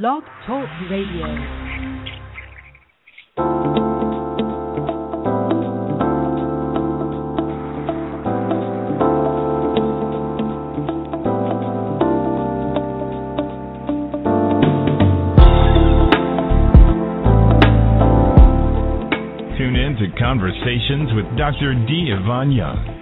Blog Talk Radio. Tune in to Conversations with Dr. D. Ivan Young.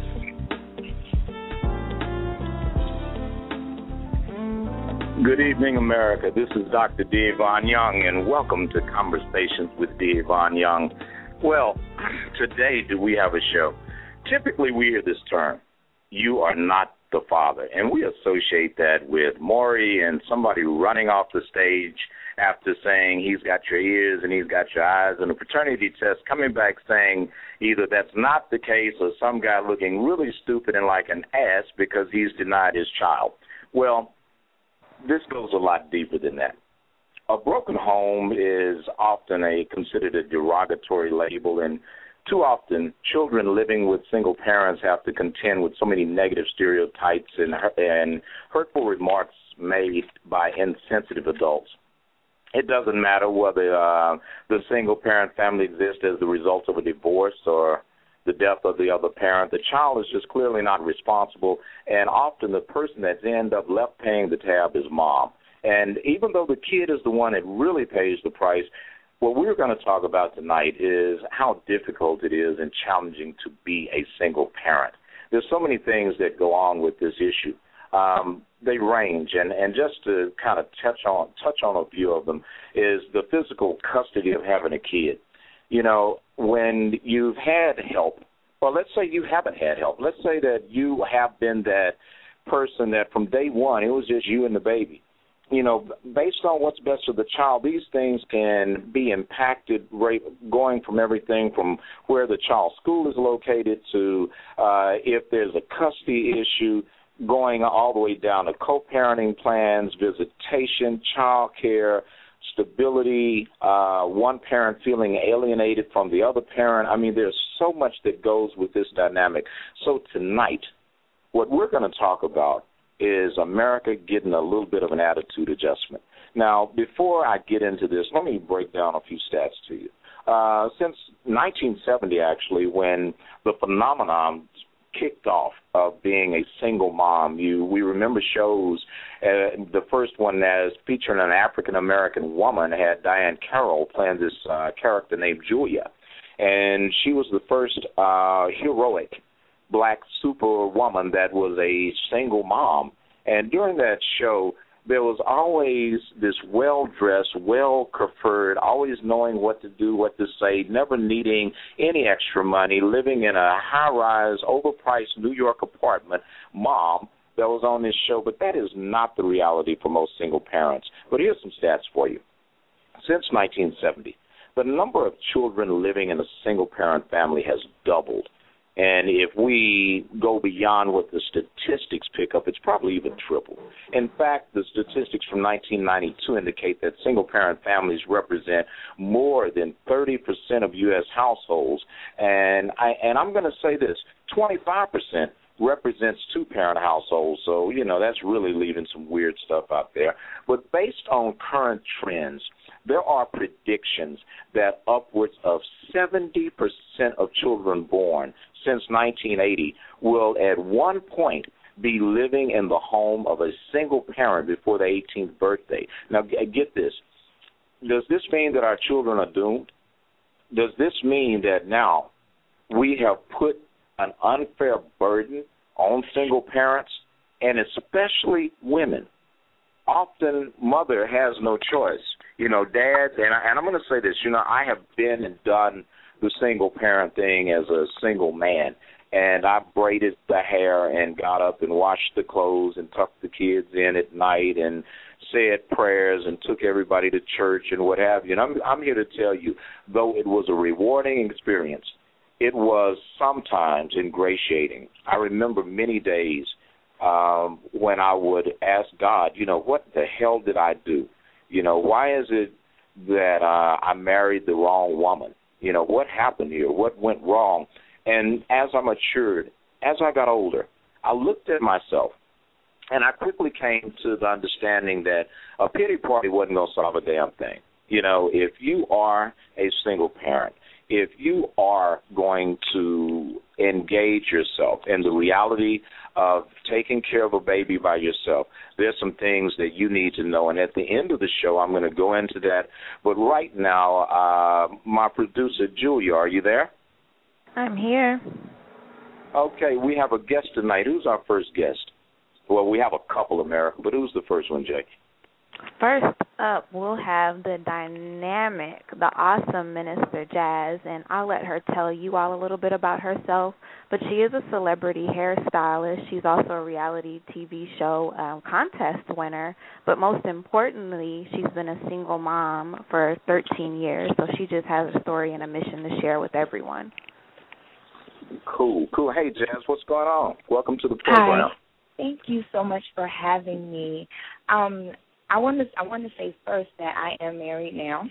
Good evening, America. This is Dr. D. Ivan Young, and welcome to Conversations with D. Ivan Young. Well, today do we have a show? Typically, we hear this term, you are not the father, and we associate that with Maury and somebody running off the stage after saying he's got your ears and he's got your eyes, and a paternity test coming back saying either that's not the case or some guy looking really stupid and like an ass because he's denied his child. Well, this goes a lot deeper than that. A broken home is often a considered a derogatory label, and too often children living with single parents have to contend with so many negative stereotypes and, and hurtful remarks made by insensitive adults. It doesn't matter whether uh, the single parent family exists as the result of a divorce or the death of the other parent. The child is just clearly not responsible, and often the person that's end up left paying the tab is mom. And even though the kid is the one that really pays the price, what we're going to talk about tonight is how difficult it is and challenging to be a single parent. There's so many things that go on with this issue. Um, they range, and and just to kind of touch on touch on a few of them is the physical custody of having a kid you know, when you've had help, well, let's say you haven't had help. Let's say that you have been that person that from day one it was just you and the baby. You know, based on what's best for the child, these things can be impacted right, going from everything from where the child's school is located to uh, if there's a custody issue, going all the way down to co-parenting plans, visitation, child care, stability, uh, one parent feeling alienated from the other parent. I mean, there's so much that goes with this dynamic. So tonight, what we're going to talk about is America getting a little bit of an attitude adjustment. Now, before I get into this, let me break down a few stats to you. Uh, since 1970, actually, when the phenomenon kicked off of being a single mom. You we remember shows. Uh, the first one as featuring an African American woman had Diahann Carroll playing this uh, character named Julia, and she was the first uh, heroic black superwoman that was a single mom. And during that show, there was always this well dressed, well coiffured, always knowing what to do, what to say, never needing any extra money, living in a high rise, overpriced New York apartment mom that was on this show. But that is not the reality for most single parents. But here's some stats for you. Since 1970, the number of children living in a single parent family has doubled. And if we go beyond what the statistics pick up, it's probably even triple. In fact, the statistics from 1992 indicate that single parent families represent more than 30% of U.S. households. And, I, and I'm going to say this 25% represents two parent households. So, you know, that's really leaving some weird stuff out there. But based on current trends, there are predictions that upwards of 70% of children born since 1980 will at one point be living in the home of a single parent before their 18th birthday. Now, get this. Does this mean that our children are doomed? Does this mean that now we have put an unfair burden on single parents and especially women? Often, mother has no choice. You know, dads, and, I, and I'm going to say this. You know, I have been and done the single parent thing as a single man. And I braided the hair and got up and washed the clothes and tucked the kids in at night and said prayers and took everybody to church and what have you. And I'm I'm here to tell you, though it was a rewarding experience, it was sometimes ingratiating. I remember many days um, when I would ask God, you know, what the hell did I do? You know, why is it that uh, I married the wrong woman? You know, what happened here? What went wrong? And as I matured, as I got older, I looked at myself and I quickly came to the understanding that a pity party wasn't going to solve a damn thing. You know, if you are a single parent, if you are going to engage yourself in the reality of taking care of a baby by yourself, there's some things that you need to know. And at the end of the show, I'm going to go into that. But right now, uh, my producer, Julia, are you there? I'm here. Okay, we have a guest tonight. Who's our first guest? Well, we have a couple, America, but who's the first one, Jake? First up, we'll have the dynamic, the awesome Minister Jazz, and I'll let her tell you all a little bit about herself. But she is a celebrity hairstylist. She's also a reality TV show um, contest winner. But most importantly, she's been a single mom for 13 years. So she just has a story and a mission to share with everyone. Cool, cool. Hey, Jazz, what's going on? Welcome to the program. Hi. Thank you so much for having me. Um, I want to I want to say first that I am married now.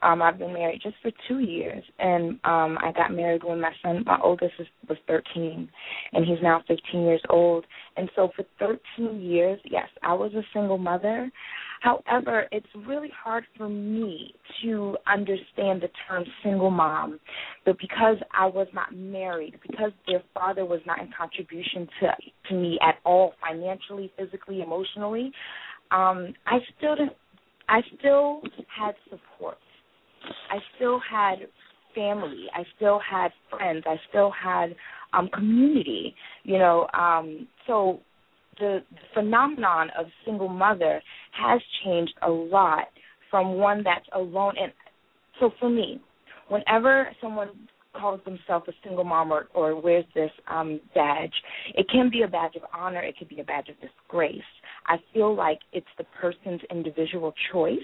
Um, I've been married just for two years, and um, I got married when my son, my oldest, was, was 13, and he's now 15 years old. And so for 13 years, yes, I was a single mother. However, it's really hard for me to understand the term single mom, but because I was not married, because their father was not in contribution to to me at all, financially, physically, emotionally, um, I still didn't, I still had support. I still had family. I still had friends. I still had um community. You know, um, so the, the phenomenon of single mother has changed a lot from one that's alone. And so for me, whenever someone calls themselves a single mom or, or wears this um, badge, it can be a badge of honor. It could be a badge of disgrace. I feel like it's the person's individual choice,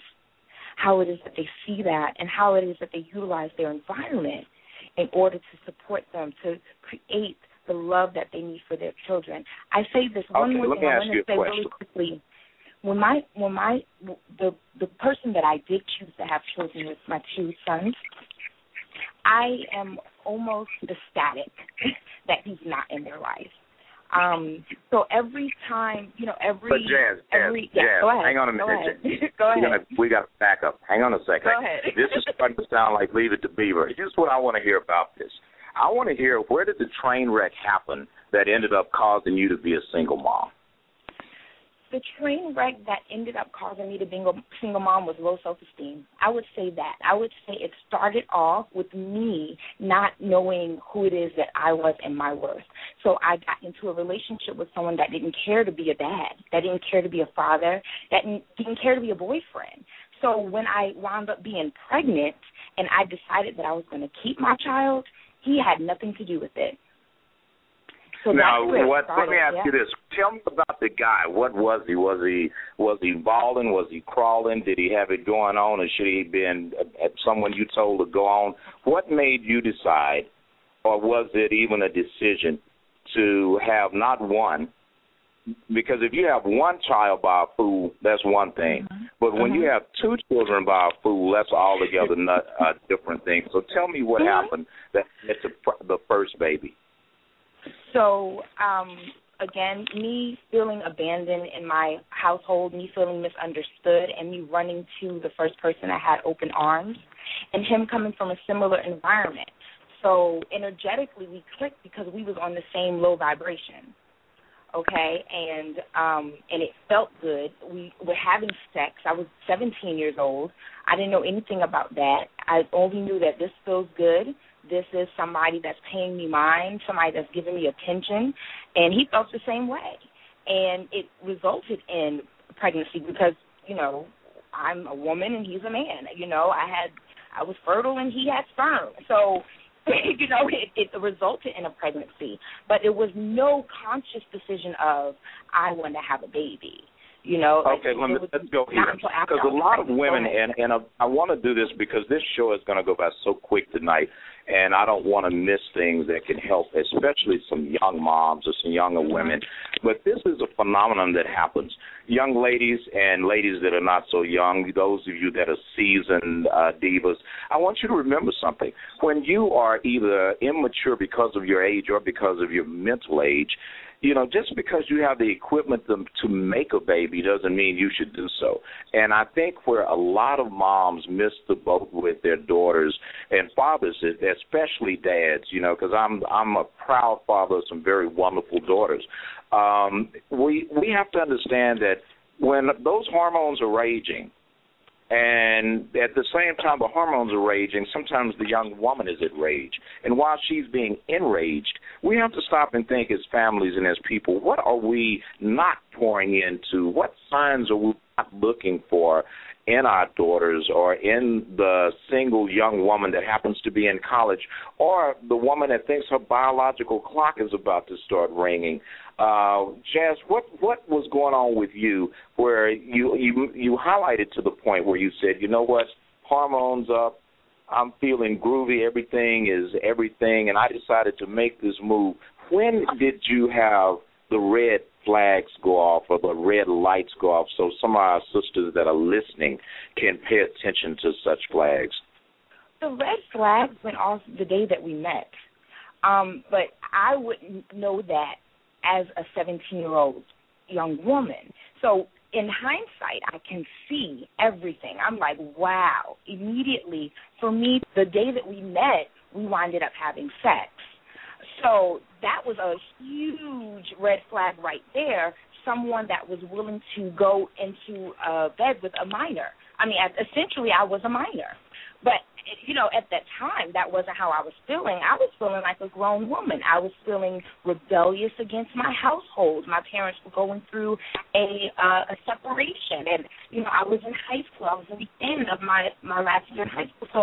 how it is that they see that, and how it is that they utilize their environment in order to support them, to create the love that they need for their children. I say this one okay, more thing I want to say question. really quickly. When my when my the the person that I did choose to have children with, my two sons, I am almost ecstatic that he's not in their life. Um, so every time, you know, every But Jazz, Jazz, every yeah, Jazz, go ahead. hang on a Go minute. ahead. go We ahead. gotta, we got to back up. Hang on a second. Go ahead. this is starting to sound like Leave It to Beaver. Here's what I want to hear about this. I want to hear where did the train wreck happen that ended up causing you to be a single mom? The train wreck that ended up causing me to be a single mom was low self esteem. I would say that. I would say it started off with me not knowing who it is that I was and my worth. So I got into a relationship with someone that didn't care to be a dad, that didn't care to be a father, that didn't care to be a boyfriend. So when I wound up being pregnant and I decided that I was going to keep my child, he had nothing to do with it. So now, that's where it what, started, let me ask yeah. you this: Tell me about the guy. What was he? Was he was he balling? Was he crawling? Did he have it going on, or should he been uh, someone you told to go on? What made you decide, or was it even a decision to have not one? Because if you have one child by a fool, that's one thing. Mm-hmm. But when you have two children by a fool, that's altogether not a different thing. So tell me what Mhm. happened that led to the first baby. So, um, again, me feeling abandoned in my household, me feeling misunderstood, and me running to the first person that had open arms, and him coming from a similar environment. So, energetically, we clicked because we was on the same low vibration. Okay, and um, and it felt good. We were having sex. I was 17 years old. I didn't know anything about that. I only knew that this feels good this is somebody that's paying me mind, somebody that's giving me attention, and he felt the same way. And it resulted in pregnancy because, you know, I'm a woman and he's a man. You know, I had I was fertile and he had sperm. So, you know, it, it resulted in a pregnancy. But it was no conscious decision of I want to have a baby. You know. Okay, let me, let's go here because a lot of women, and and I, I want to do this because this show is going to go by so quick tonight, and I don't want to miss things that can help, especially some young moms or some younger women. But this is a phenomenon that happens. Young ladies and ladies that are not so young, those of you that are seasoned uh, divas, I want you to remember something. When you are either immature because of your age or because of your mental age, you know, just because you have the equipment to, to make a baby doesn't mean you should do so. And I think where a lot of moms miss the boat with their daughters and fathers, especially dads, you know, because I'm I'm a proud father of some very wonderful daughters. Um, we we have to understand that when those hormones are raging, and at the same time, the hormones are raging. Sometimes the young woman is at rage. And while she's being enraged, we have to stop and think as families and as people, what are we not pouring into? What signs are we not looking for in our daughters or in the single young woman that happens to be in college or the woman that thinks her biological clock is about to start ringing. Uh, Jazz, what what was going on with you where you you you highlighted to the point where you said, you know what, hormones up, I'm feeling groovy, everything is everything, and I decided to make this move. When did you have the red flags go off or the red lights go off so some of our sisters that are listening can pay attention to such flags? The red flags went off the day that we met. Um, but I wouldn't know that as a 17 year old young woman. So in hindsight, I can see everything. I'm like, wow. Immediately, for me, the day that we met, we winded up having sex. So that was a huge red flag right there. Someone that was willing to go into a bed with a minor. I mean, essentially, I was a minor. But you know, at that time, that wasn't how I was feeling. I was feeling like a grown woman. I was feeling rebellious against my household. My parents were going through a uh, a separation, and you know, I was in high school. I was in the end of my my last year in high school. So,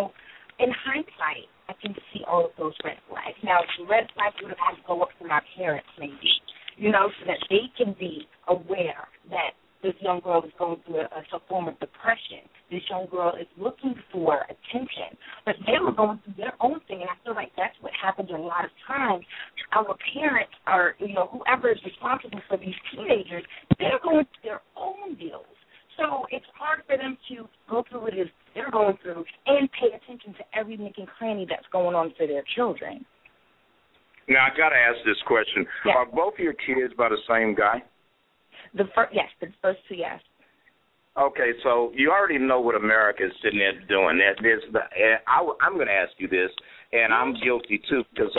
in hindsight, I can see all of those red flags. Now, the red flags would have had to go up to my parents, maybe, you know, so that they can be aware that this young girl is going through a, a form of depression. This young girl is looking for attention, but they were going through their own thing, and I feel like that's what happens a lot of times. Our parents, are, you know, whoever is responsible for these teenagers, they're going through their own deals. So it's hard for them to go through what it is they're going through and pay attention to every nick and cranny that's going on for their children. Now I got to ask this question. Are both your kids by the same guy? The first, yes, the first two, yes. Okay, so you already know what America is sitting there doing. There's the, I, I'm going to ask you this, and I'm guilty too, because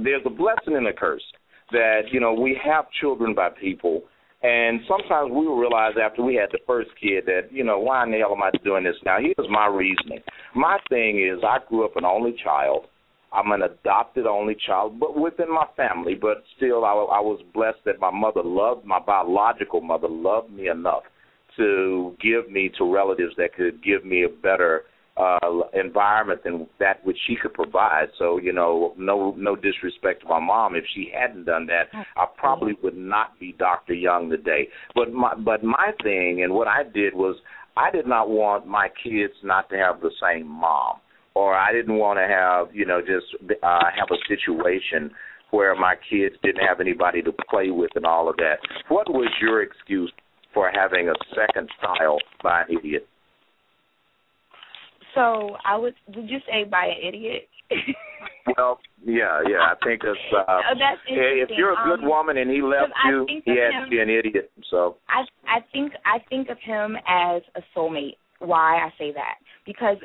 there's a blessing and a curse that you know we have children by people, and sometimes we will realize after we had the first kid that you know why in the hell am I doing this now? Here's my reasoning. My thing is I grew up an only child. I'm an adopted only child, but within my family. But still, I, I was blessed that my mother loved my biological mother loved me enough to give me to relatives that could give me a better uh environment than that which she could provide. So, you know, no no disrespect to my mom. If she hadn't done that, I probably would not be Dr. Young today. But my but my thing and what I did was I did not want my kids not to have the same mom or I didn't want to have, you know, just uh have a situation where my kids didn't have anybody to play with and all of that. What was your excuse for having a second child by an idiot? So I would would you say by an idiot? well, yeah, yeah. I think it's uh oh, that's if you're a good um, woman and he left you, he has to be an idiot. So I I think I think of him as a soulmate. Why I say that? Because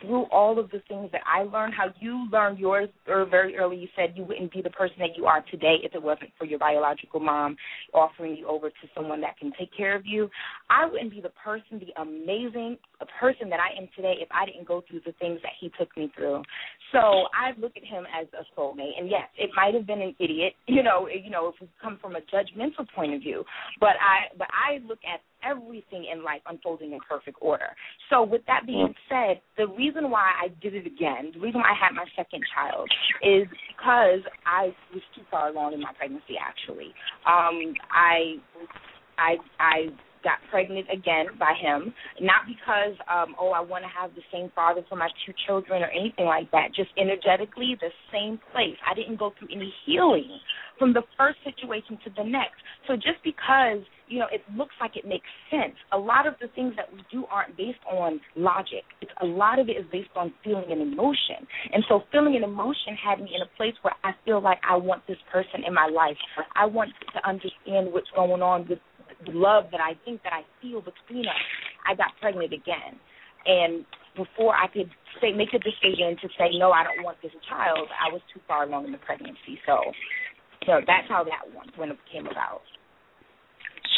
through all of the things that I learned, how you learned yours or very early, you said you wouldn't be the person that you are today if it wasn't for your biological mom offering you over to someone that can take care of you. I wouldn't be the person, the amazing person that I am today if I didn't go through the things that he took me through. So I look at him as a soulmate, and yes, it might have been an idiot, you know, you know, if we come from a judgmental point of view, but I, but I look at everything in life unfolding in perfect order. So with that being said, the reason why I did it again, the reason why I had my second child is because I was too far along in my pregnancy. Actually, um, I, I, I got pregnant again by him, not because um oh I want to have the same father for my two children or anything like that, just energetically the same place. I didn't go through any healing from the first situation to the next. So just because, you know, it looks like it makes sense, a lot of the things that we do aren't based on logic. It's, a lot of it is based on feeling and emotion. And so feeling and emotion had me in a place where I feel like I want this person in my life. I want to understand what's going on with love that I think that I feel between us, I got pregnant again. And before I could say make a decision to say no, I don't want this child, I was too far along in the pregnancy. So, so that's how that one when it came about.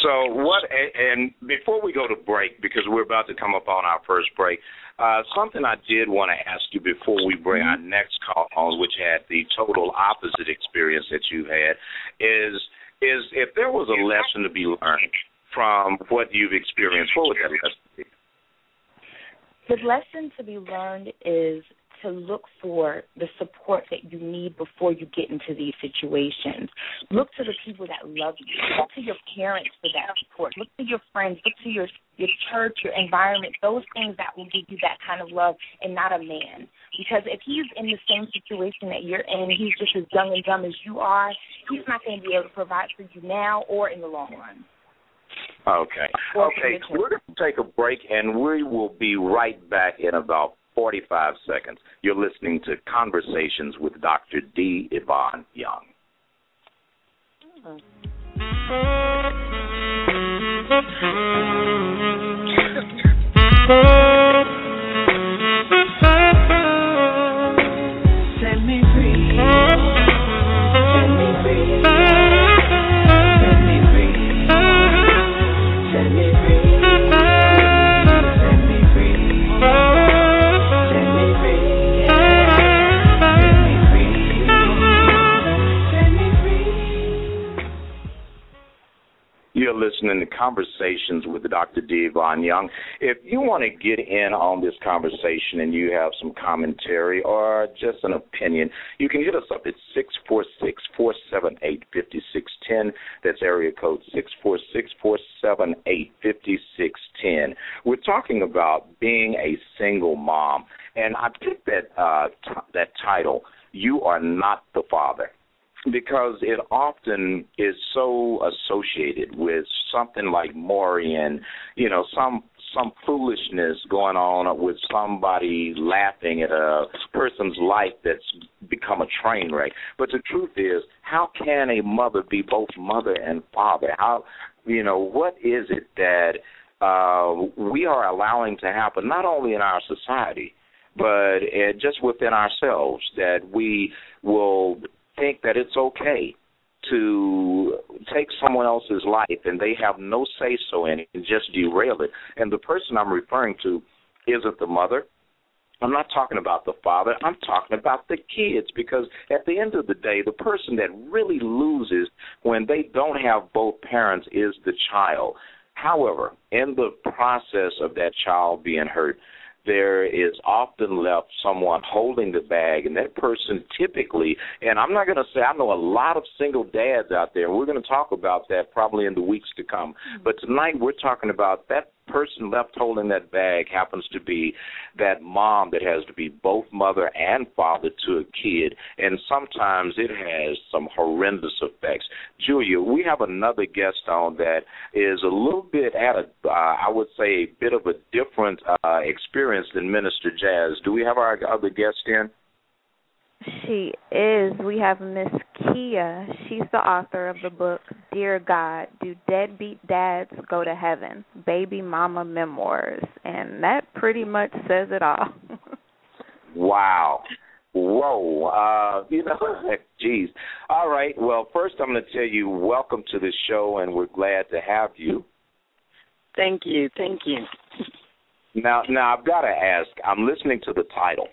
So what? And before we go to break, because we're about to come up on our first break, uh, something I did want to ask you before we bring our next call on, which had the total opposite experience that you had, is is if there was a lesson to be learned from what you've experienced, what would that lesson be? The lesson to be learned is to look for the support that you need before you get into these situations. Look to the people that love you. Look to your parents for that support. Look to your friends. Look to your your church, your environment. Those things that will give you that kind of love, and not a man. Because if he's in the same situation that you're in, he's just as young and dumb as you are. He's not going to be able to provide for you now or in the long run. Okay. Okay. So we're going to take a break, and we will be right back in about 45 seconds. You're listening to Conversations with Dr. D. Ivan Young. Set me free. Set me free. You're listening to Conversations with Dr. D. Ivan Young. If you want to get in on this conversation and you have some commentary or just an opinion, you can hit us up at 646 478 5610. That's area code 646 478 5610. We're talking about being a single mom. And I picked that, uh, t- that title, You Are Not the Father because it often is so associated with something like Maury and you know some some foolishness going on with somebody laughing at a person's life that's become a train wreck. But the truth is, how can a mother be both mother and father? How you know what is it that uh, we are allowing to happen not only in our society but uh, just within ourselves that we will think that it's okay to take someone else's life and they have no say so in it and just derail it. And the person I'm referring to isn't the mother. I'm not talking about the father. I'm talking about the kids because at the end of the day, the person that really loses when they don't have both parents is the child. However, in the process of that child being hurt, there is often left someone holding the bag, and that person typically, and I'm not going to say I know a lot of single dads out there, and we're going to talk about that probably in the weeks to come. Mm-hmm. But tonight we're talking about that person left holding that bag happens to be that mom that has to be both mother and father to a kid, and sometimes it has some horrendous effects. Julia, we have another guest on that is a little bit at a, uh, I would say, a bit of a different uh, experience than Minister Jazz. Do we have our other guest in? She is. We have Miss Kia. She's the author of the book Dear God, Do Deadbeat Dads Go to Heaven? Baby Mama Memoirs. And that pretty much says it all. Wow. Whoa. Uh, you know, geez. All right. Well, first I'm going to tell you welcome to the show, and we're glad to have you. Thank you. Thank you. Now, now I've got to ask. I'm listening to the title,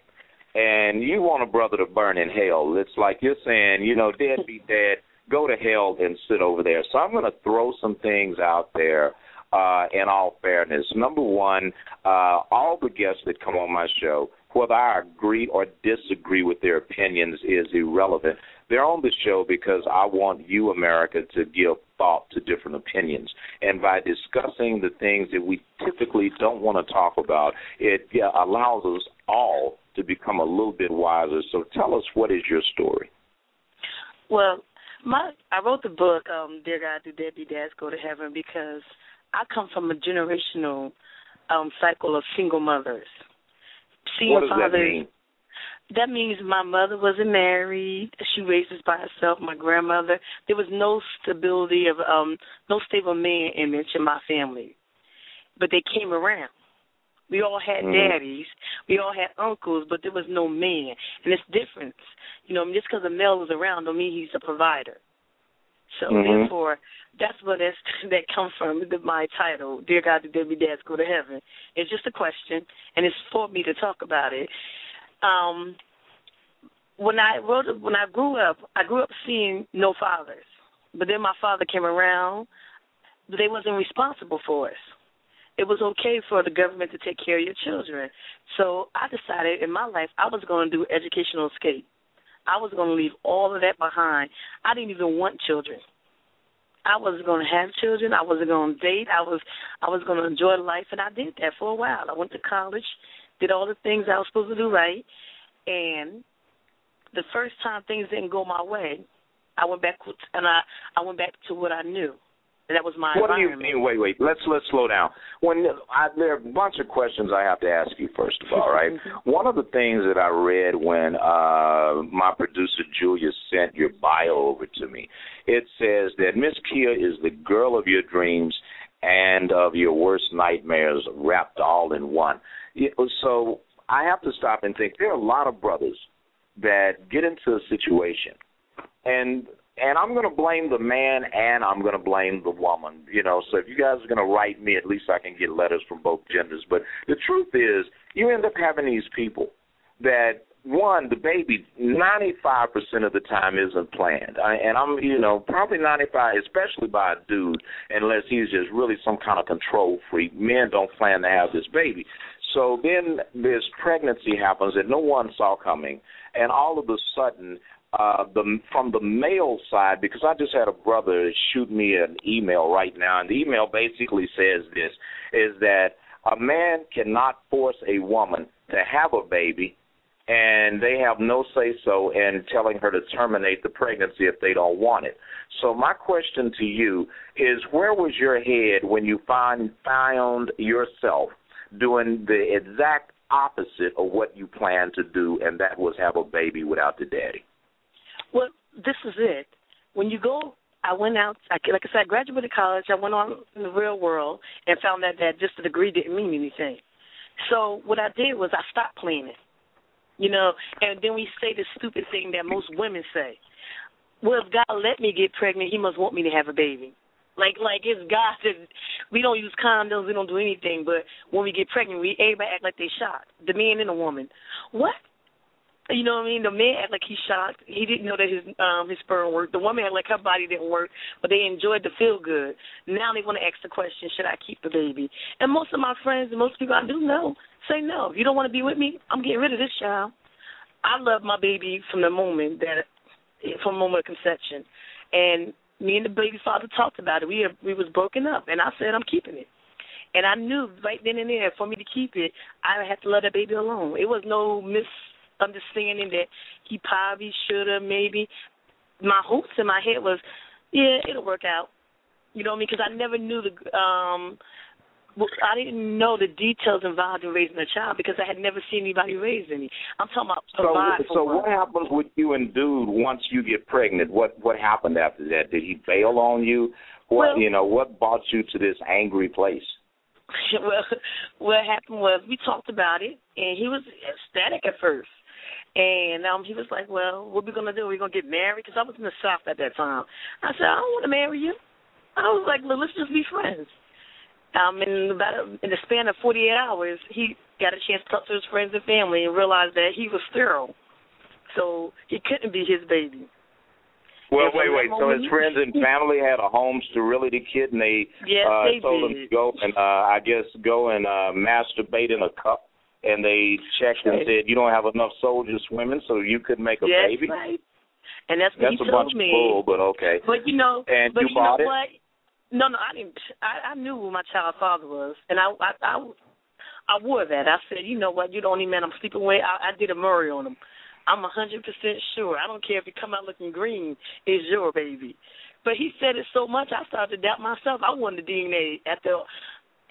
and you want a brother to burn in hell. It's like you're saying, you know, dead be dead. Go to hell and sit over there. So I'm going to throw some things out there. Uh, in all fairness, number one, uh, all the guests that come on my show, whether I agree or disagree with their opinions, is irrelevant. They're on the show because I want you, America, to give thought to different opinions. And by discussing the things that we typically don't want to talk about, it yeah, allows us all to become a little bit wiser. So tell us what is your story? Well, my I wrote the book, um, Dear God, Do Deadbeat Dads Go to Heaven because I come from a generational um cycle of single mothers. Single what does fathers that mean? That means my mother wasn't married. She raised us by herself. My grandmother. There was no stability of um no stable man image in my family. But they came around. We all had Mhm. daddies. We all had uncles, but there was no man. And it's different. You know, just because a male was around don't mean he's a provider. So Mhm. therefore, that's what that's, that comes from the, my title, "Dear God, did Deadbeat Dads Go to Heaven?" It's just a question, and it's for me to talk about it. Um, when I wrote, when I grew up, I grew up seeing no fathers, but then my father came around, but they wasn't responsible for us. It was okay for the government to take care of your children. So I decided in my life I was going to do educational escape. I was going to leave all of that behind. I didn't even want children. I wasn't going to have children. I wasn't going to date. I was I was going to enjoy life, and I did that for a while. I went to college, did all the things I was supposed to do right, and the first time things didn't go my way, I went back and I I went back to what I knew. And that was my What do you mean? Wait, wait. Let's let's slow down. When I, there are a bunch of questions I have to ask you. First of all, right? One of the things that I read when uh, my producer Julia sent your bio over to me, it says that Miss Kia is the girl of your dreams and of your worst nightmares wrapped all in one. So I have to stop and think. There are a lot of brothers that get into a situation and and I'm going to blame the man and I'm going to blame the woman. You know, so if you guys are going to write me, at least I can get letters from both genders. But the truth is, you end up having these people that one, the baby, 95% of the time isn't planned. I, and I'm, you know, probably 95, especially by a dude, unless he's just really some kind of control freak. Men don't plan to have this baby. So then this pregnancy happens that no one saw coming, and all of a sudden, uh, the from the male side, because I just had a brother shoot me an email right now, and the email basically says this: is that a man cannot force a woman to have a baby, and they have no say so in telling her to terminate the pregnancy if they don't want it. So my question to you is: Where was your head when you find found yourself doing the exact opposite of what you planned to do, and that was have a baby without the daddy? Well, this is it. When you go, I went out. I, like I said, I graduated college. I went on in the real world and found out that just a degree didn't mean anything. So what I did was I stopped planning. You know, and then we say the stupid thing that most women say. Well, if God let me get pregnant, He must want me to have a baby. Like, like it's God that we don't use condoms, we don't do anything. But when we get pregnant, we everybody act like they shot the man and the woman. What? You know what I mean? The man act like he's shocked. He didn't know that his um his sperm worked. The woman act like her body didn't work, but they enjoyed the feel good. Now they want to ask the question, should I keep the baby? And most of my friends and most people I do know say no. If you don't want to be with me, I'm getting rid of this child. I love my baby from the moment that from the moment of conception. And me and the baby father talked about it. We have, we was broken up and I said I'm keeping it. And I knew right then and there for me to keep it, I had to let that baby alone. It was no misunderstanding that he probably should have maybe. My hopes in my head was, yeah, it'll work out. You know what I mean? Because I never knew the um I didn't know the details involved in raising a child because I had never seen anybody raise any. I'm talking about So, for so one. what happens with you and dude once you get pregnant? What what happened after that? Did he bail on you? What Well- you know? What brought you to this angry place? well, what happened was we talked about it, and he was ecstatic at first. And um, he was like, "Well, what are we gonna do? Are we gonna get married?" Because I was in the South at that time. I said, "I don't want to marry you." I was like, "Well, let's just be friends." Um, in about a, in the span of 48 hours, he got a chance to talk to his friends and family and realized that he was sterile, so he couldn't be his baby. Well, And wait, wait. So his friends and family had a home sterility kit, and they Yes, uh, they told him to go and uh, I guess go and uh, masturbate in a cup. And they checked and said you don't have enough soldiers swimming, so you could make a yes, baby. right. and that's what That's he a told bunch me. of bull, but okay. But you know, And but you you bought know it? what? No, no, I didn't. I, I knew who my child's father was, and I, I, I, I wore that. I said, you know what? You're the only man I'm sleeping with. I, I did a Maury on him. I'm a hundred percent sure. I don't care if you come out looking green. It's your baby. But he said it so much, I started to doubt myself. I wanted the DNA after.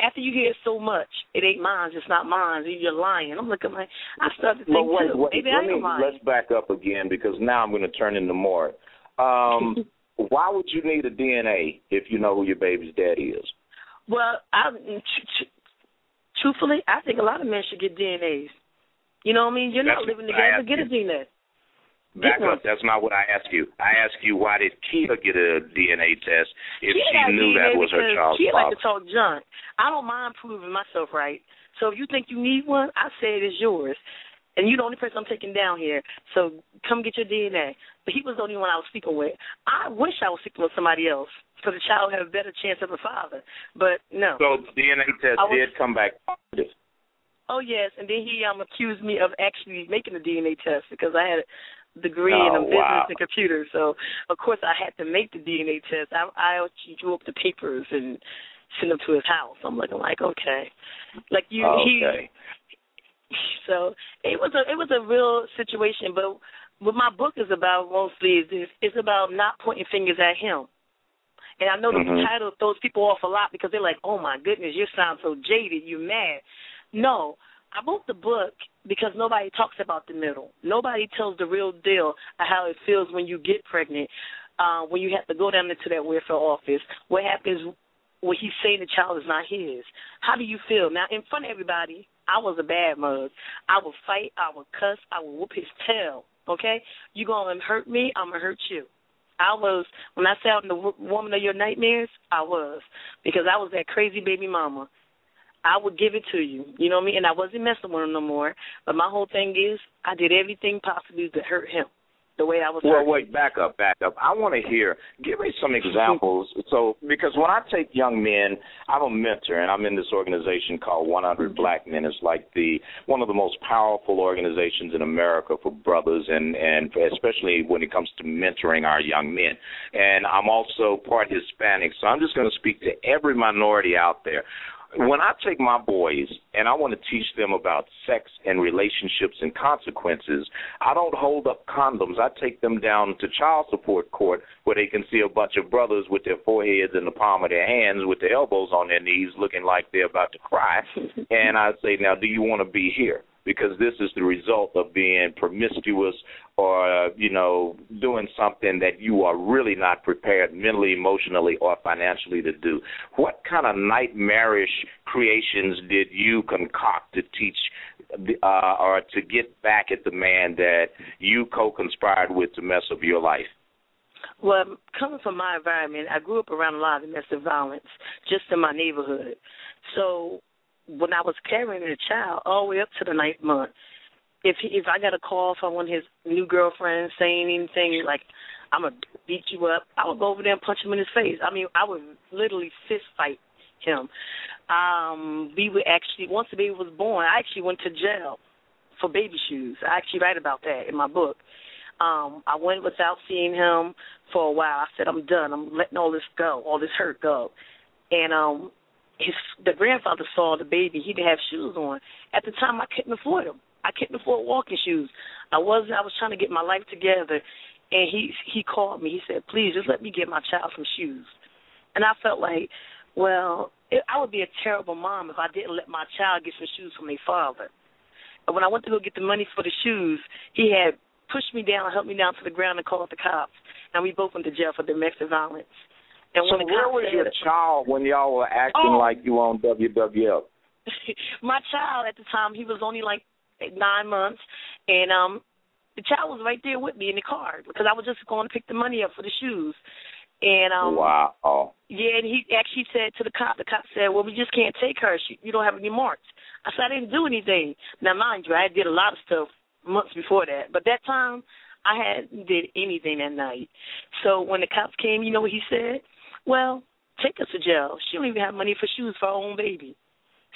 After you hear so much, it ain't mine. It's not mine. You're lying. I'm looking like I started to think wait, too. wait, Maybe let I me lying. let's back up again because now I'm going to turn into more. Um, why would you need a DNA if you know who your baby's daddy is? Well, I mm, tr- truthfully, I think a lot of men should get DNAs. You know what I mean? You're not living together. Get a. DNA. Back up. That's not what I asked you. I asked you why did Kia get a DNA test if Kia she knew DNA that was her child's father? like to talk junk. I don't mind proving myself right. So if you think you need one, I say it is yours. And you're the only person I'm taking down here. So come get your DNA. But he was the only one I was sleeping with. I wish I was sleeping with somebody else so the child would have a better chance of a father. But no. So the DNA test was- did come back positive. Oh yes, and then he um accused me of actually making a DNA test because I had a degree in Oh, um, business wow. and computers. So of course I had to make the DNA test. I I actually drew up the papers and sent them to his house. I'm looking like okay, like you Okay. he. So it was a it was a real situation, but what my book is about mostly is it's about not pointing fingers at him. And I know the Mhm. title throws people off a lot because they're like, "Oh my goodness, you sound so jaded. You're mad." No, I wrote the book because nobody talks about the middle. Nobody tells the real deal of how it feels when you get pregnant, uh, when you have to go down into that welfare office. What happens when he's saying the child is not his? How do you feel? Now, in front of everybody, I was a bad mug. I would fight, I would cuss, I would whoop his tail. Okay? You gonna hurt me, I'm gonna hurt you. I was when I said I'm the woman of your nightmares, I was because I was that crazy baby mama. I would give it to you. You know what I mean? And I wasn't messing with him no more. But my whole thing is I did everything possible to hurt him. The way I was Well, hurt. wait, back up, back up. I want to hear. Give me some examples. So, because when I take young men, I'm a mentor, and I'm in this organization called 100 mm-hmm. Black Men. It's like the one of the most powerful organizations in America for brothers, and and especially when it comes to mentoring our young men. And I'm also part Hispanic, so I'm just going to speak to every minority out there when I take my boys and I want to teach them about sex and relationships and consequences, I don't hold up condoms. I take them down to child support court where they can see a bunch of brothers with their foreheads in the palm of their hands with their elbows on their knees looking like they're about to cry. and I say, now, do you want to be here? Because this is the result of being promiscuous or, you know, doing something that you are really not prepared mentally, emotionally, or financially to do. What kind of nightmarish creations did you concoct to teach uh, or to get back at the man that you co-conspired with to mess up your life? Well, coming from my environment, I grew up around a lot of domestic violence just in my neighborhood. So when I was carrying a child all the way up to the ninth month, if he, if I got a call from one of his new girlfriends saying anything like I'm gonna beat you up, I would go over there and punch him in his face. I mean, I would literally fist fight him. Um, we would actually once the baby was born, I actually went to jail for baby shoes. I actually write about that in my book. Um, I went without seeing him for a while. I said, I'm done. I'm letting all this go, all this hurt go. And um his the grandfather saw the baby. He didn't have shoes on. At the time I couldn't afford them. I couldn't afford walking shoes. I wasn't. I was trying to get my life together and he he called me. He said, "Please just let me get my child some shoes." And I felt like, well, it, I would be a terrible mom if I didn't let my child get some shoes from their father. And when I went to go get the money for the shoes, he had pushed me down, helped me down to the ground, and called the cops. And we both went to jail for domestic violence. And so where was your child when y'all were acting Oh. like you on WWF? my child at the time he was only like nine months and um the child was right there with me in the car because I was just going to pick the money up for the shoes. And um wow. yeah, and he actually said to the cop, the cop said, Well we just can't take her. She you don't have any marks. I said I didn't do anything. Now mind you, I did a lot of stuff months before that. But that time I hadn't did anything that night. So when the cops came, you know what he said? Well, take us to jail. She don't even have money for shoes for her own baby.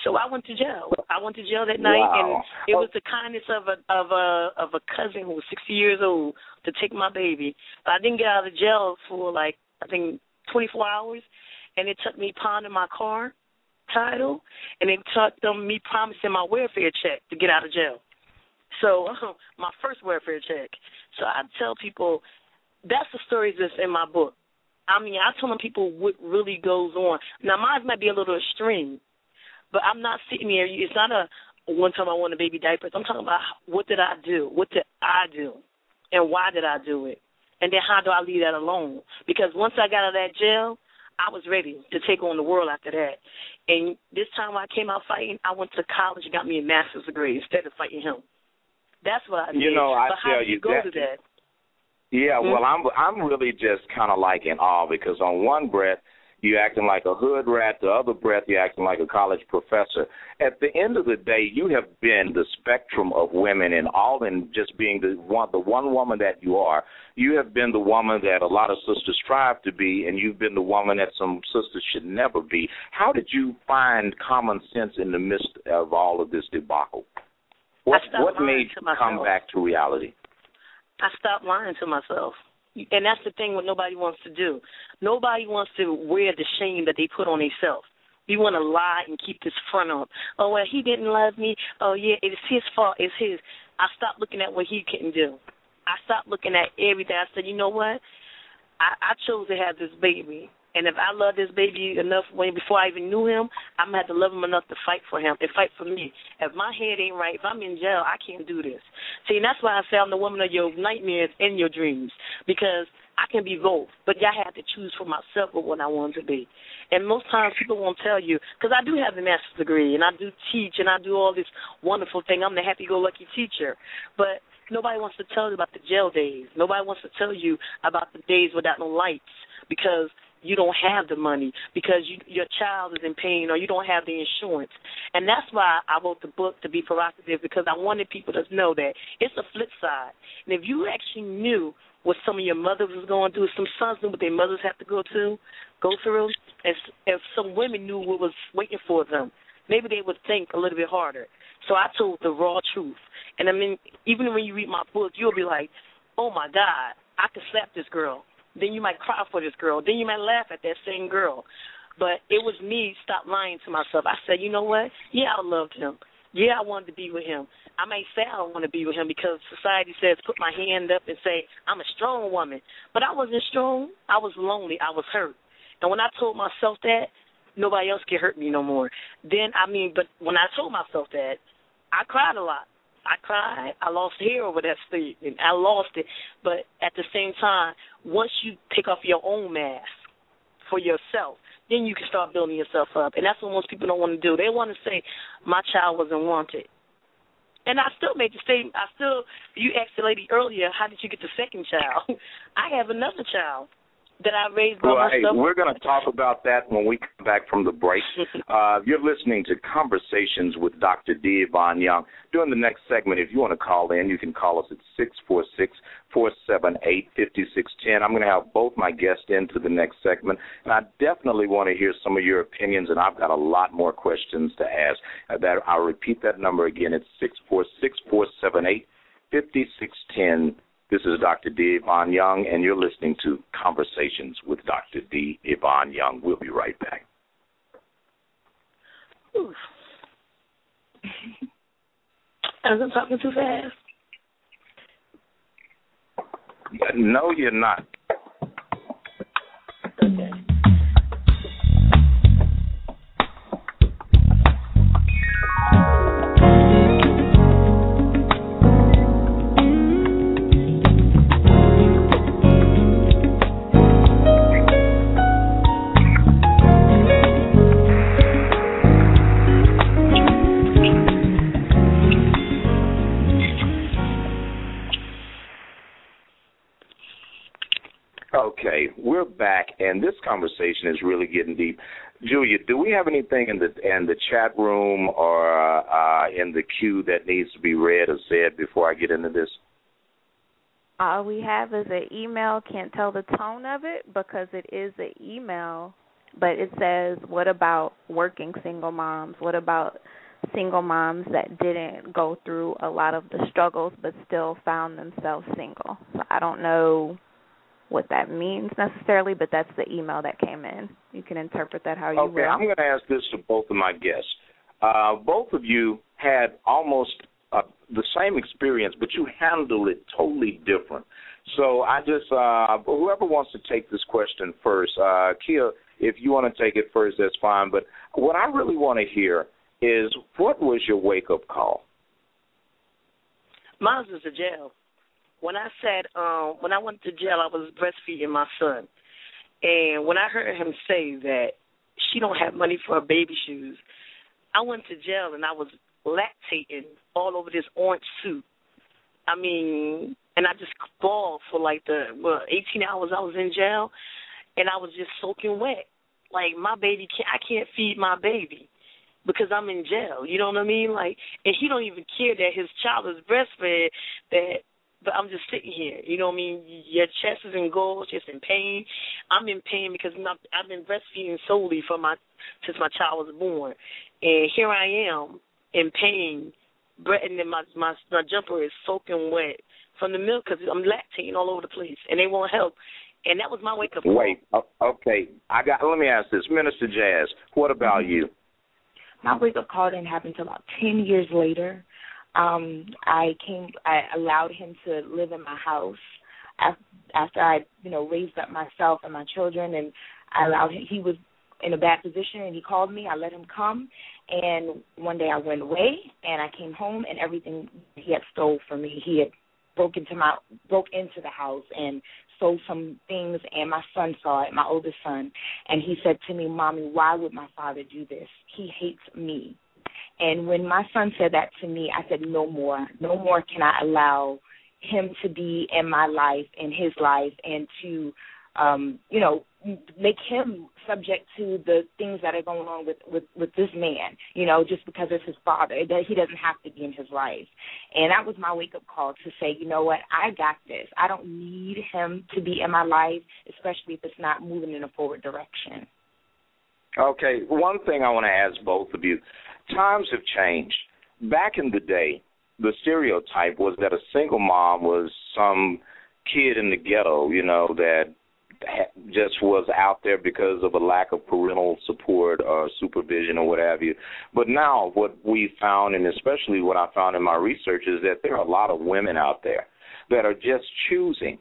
So I went to jail. I went to jail that night, Wow. and it was oh. the kindness of a of a of a cousin who was 60 years old to take my baby. But I didn't get out of jail for like I think 24 hours, and it took me pawning my car title, and it took them me promising my welfare check to get out of jail. So my first welfare check. So I tell people that's the stories that's in my book. I mean, I tell them people what really goes on. Now, mine might be a little extreme, but I'm not sitting here. It's not a one time I wanted baby diapers. I'm talking about what did I do? What did I do? And why did I do it? And then how do I leave that alone? Because once I got out of that jail, I was ready to take on the world after that. And this time I came out fighting, I went to college and got me a master's degree instead of fighting him. That's what I did. You know, I but how tell do you you go that- to that? Yeah, Mhm. well, I'm I'm really just kind of like in awe because on one breath you acting like a hood rat, the other breath you acting like a college professor. At the end of the day, you have been the spectrum of women, and all in just being the one the one woman that you are. You have been the woman that a lot of sisters strive to be, and you've been the woman that some sisters should never be. How did you find common sense in the midst of all of this debacle? What what made you come back to reality? I stopped lying to myself. And that's the thing what nobody wants to do. Nobody wants to wear the shame that they put on themselves. We want to lie and keep this front up. Oh well, he didn't love me. Oh yeah, it's his fault. It's his. I stopped looking at what he couldn't do. I stopped looking at everything. I said, you know what? I, I chose to have this baby, and if I love this baby enough when before I even knew him, I'm gonna have to love him enough to fight for him and fight for me. If my head ain't right, if I'm in jail, I can't do this. See, and that's why I say I'm the woman of your nightmares and your dreams because I can be both, but I have to choose for myself what I want to be. And most times people won't tell you because I do have a master's degree and I do teach and I do all this wonderful thing. I'm the happy-go-lucky teacher, but nobody wants to tell you about the jail days. Nobody wants to tell you about the days without no lights because you don't have the money because you, your child is in pain or you don't have the insurance. And that's why I wrote the book to be provocative because I wanted people to know that it's a flip side. And if you actually knew what some of your mothers was going through, some sons knew what their mothers have to go to, go through, and if some women knew what was waiting for them, maybe they would think a little bit harder. So I told the raw truth. And I mean, even when you read my book, you'll be like, oh my God, I could slap this girl. Then you might cry for this girl. Then you might laugh at that same girl. But it was me stop lying to myself. I said, you know what? Yeah, I loved him. Yeah, I wanted to be with him. I may say I want to be with him because society says put my hand up and say I'm a strong woman. But I wasn't strong. I was lonely. I was hurt. And when I told myself that, nobody else can hurt me no more. Then I mean, but when I told myself that, I cried a lot. I cried. I lost hair over that statement. I lost it. But at the same time, once you take off your own mask for yourself, then you can start building yourself up. And that's what most people don't want to do. They want to say, my child wasn't wanted. And I still made the statement. I still, you asked the lady earlier, how did you get the second child? I have another child that I raised by well, myself. Hey, we're going to talk about that when we come back from the break. uh, you're listening to Conversations with Dr. D. Ivan Young. During the next segment, if you want to call in, you can call us at 646 478 5610. I'm going to have both my guests into the next segment, and I definitely want to hear some of your opinions, and I've got a lot more questions to ask. Uh, that I'll repeat that number again. It's 646 478 5610. This is Dr. D. Ivan Young, and you're listening to Conversations with Dr. D. Ivan Young. We'll be right back. Oof. I was talking too fast. No, you're not. Okay, we're back, and this conversation is really getting deep. Julia, do we have anything in the in the chat room or uh, in the queue that needs to be read or said before I get into this? All we have is an email. Can't tell the tone of it because it is an email. but it says, what about working single moms? What about single moms that didn't go through a lot of the struggles but still found themselves single? So I don't know what that means necessarily, but that's the email that came in. You can interpret that how you want. okay, will. I'm going to ask this to both of my guests. Uh, both of you had almost uh, the same experience, but you handled it totally different. So I just, uh, whoever wants to take this question first, uh, Kia, if you want to take it first, that's fine. But what I really want to hear is what was your wake up call? Mine was a jail. When I said, um, when I went to jail, I was breastfeeding my son, and when I heard him say that she don't have money for her baby shoes, I went to jail and I was lactating all over this orange suit. I mean, and I just bawled for like the well, 18 hours I was in jail, and I was just soaking wet. Like my baby can't, I can't feed my baby because I'm in jail. You know what I mean? Like, and he don't even care that his child is breastfed. That, but I'm just sitting here. You know what I mean? Your chest is in gold, just in pain. I'm in pain because my, I've been breastfeeding solely for my since my child was born, and here I am in pain, and then my my my jumper is soaking wet from the milk because I'm lactating all over the place, and they won't help. And that was my wake up call. Wait, okay. I got. Let me ask this, Minister Jazz. What about Mm-hmm. you? My wake up call didn't happen until about ten years later. Um, I came. I allowed him to live in my house after, I, you know, raised up myself and my children, and I allowed him. He was in a bad position, and he called me. I let him come, and one day I went away, and I came home, and everything he had stole from me. He had broke into my broke into the house and stole some things and my son saw it, my oldest son, and he said to me, Mommy, why would my father do this? He hates me. And when my son said that to me, I said, No more. No more can I allow him to be in my life, in his life, and to um, you know, make him subject to the things that are going on with with with this man, you know, just because it's his father. It, he doesn't have to be in his life. And that was my wake up call to say, you know what, I got this. I don't need him to be in my life, especially if it's not moving in a forward direction. Okay, one thing I want to ask both of you. Times have changed. Back in the day, the stereotype was that a single mom was some kid in the ghetto, you know, that just was out there because of a lack of parental support or supervision or what have you. But now, what we found, and especially what I found in my research, is that there are a lot of women out there that are just choosing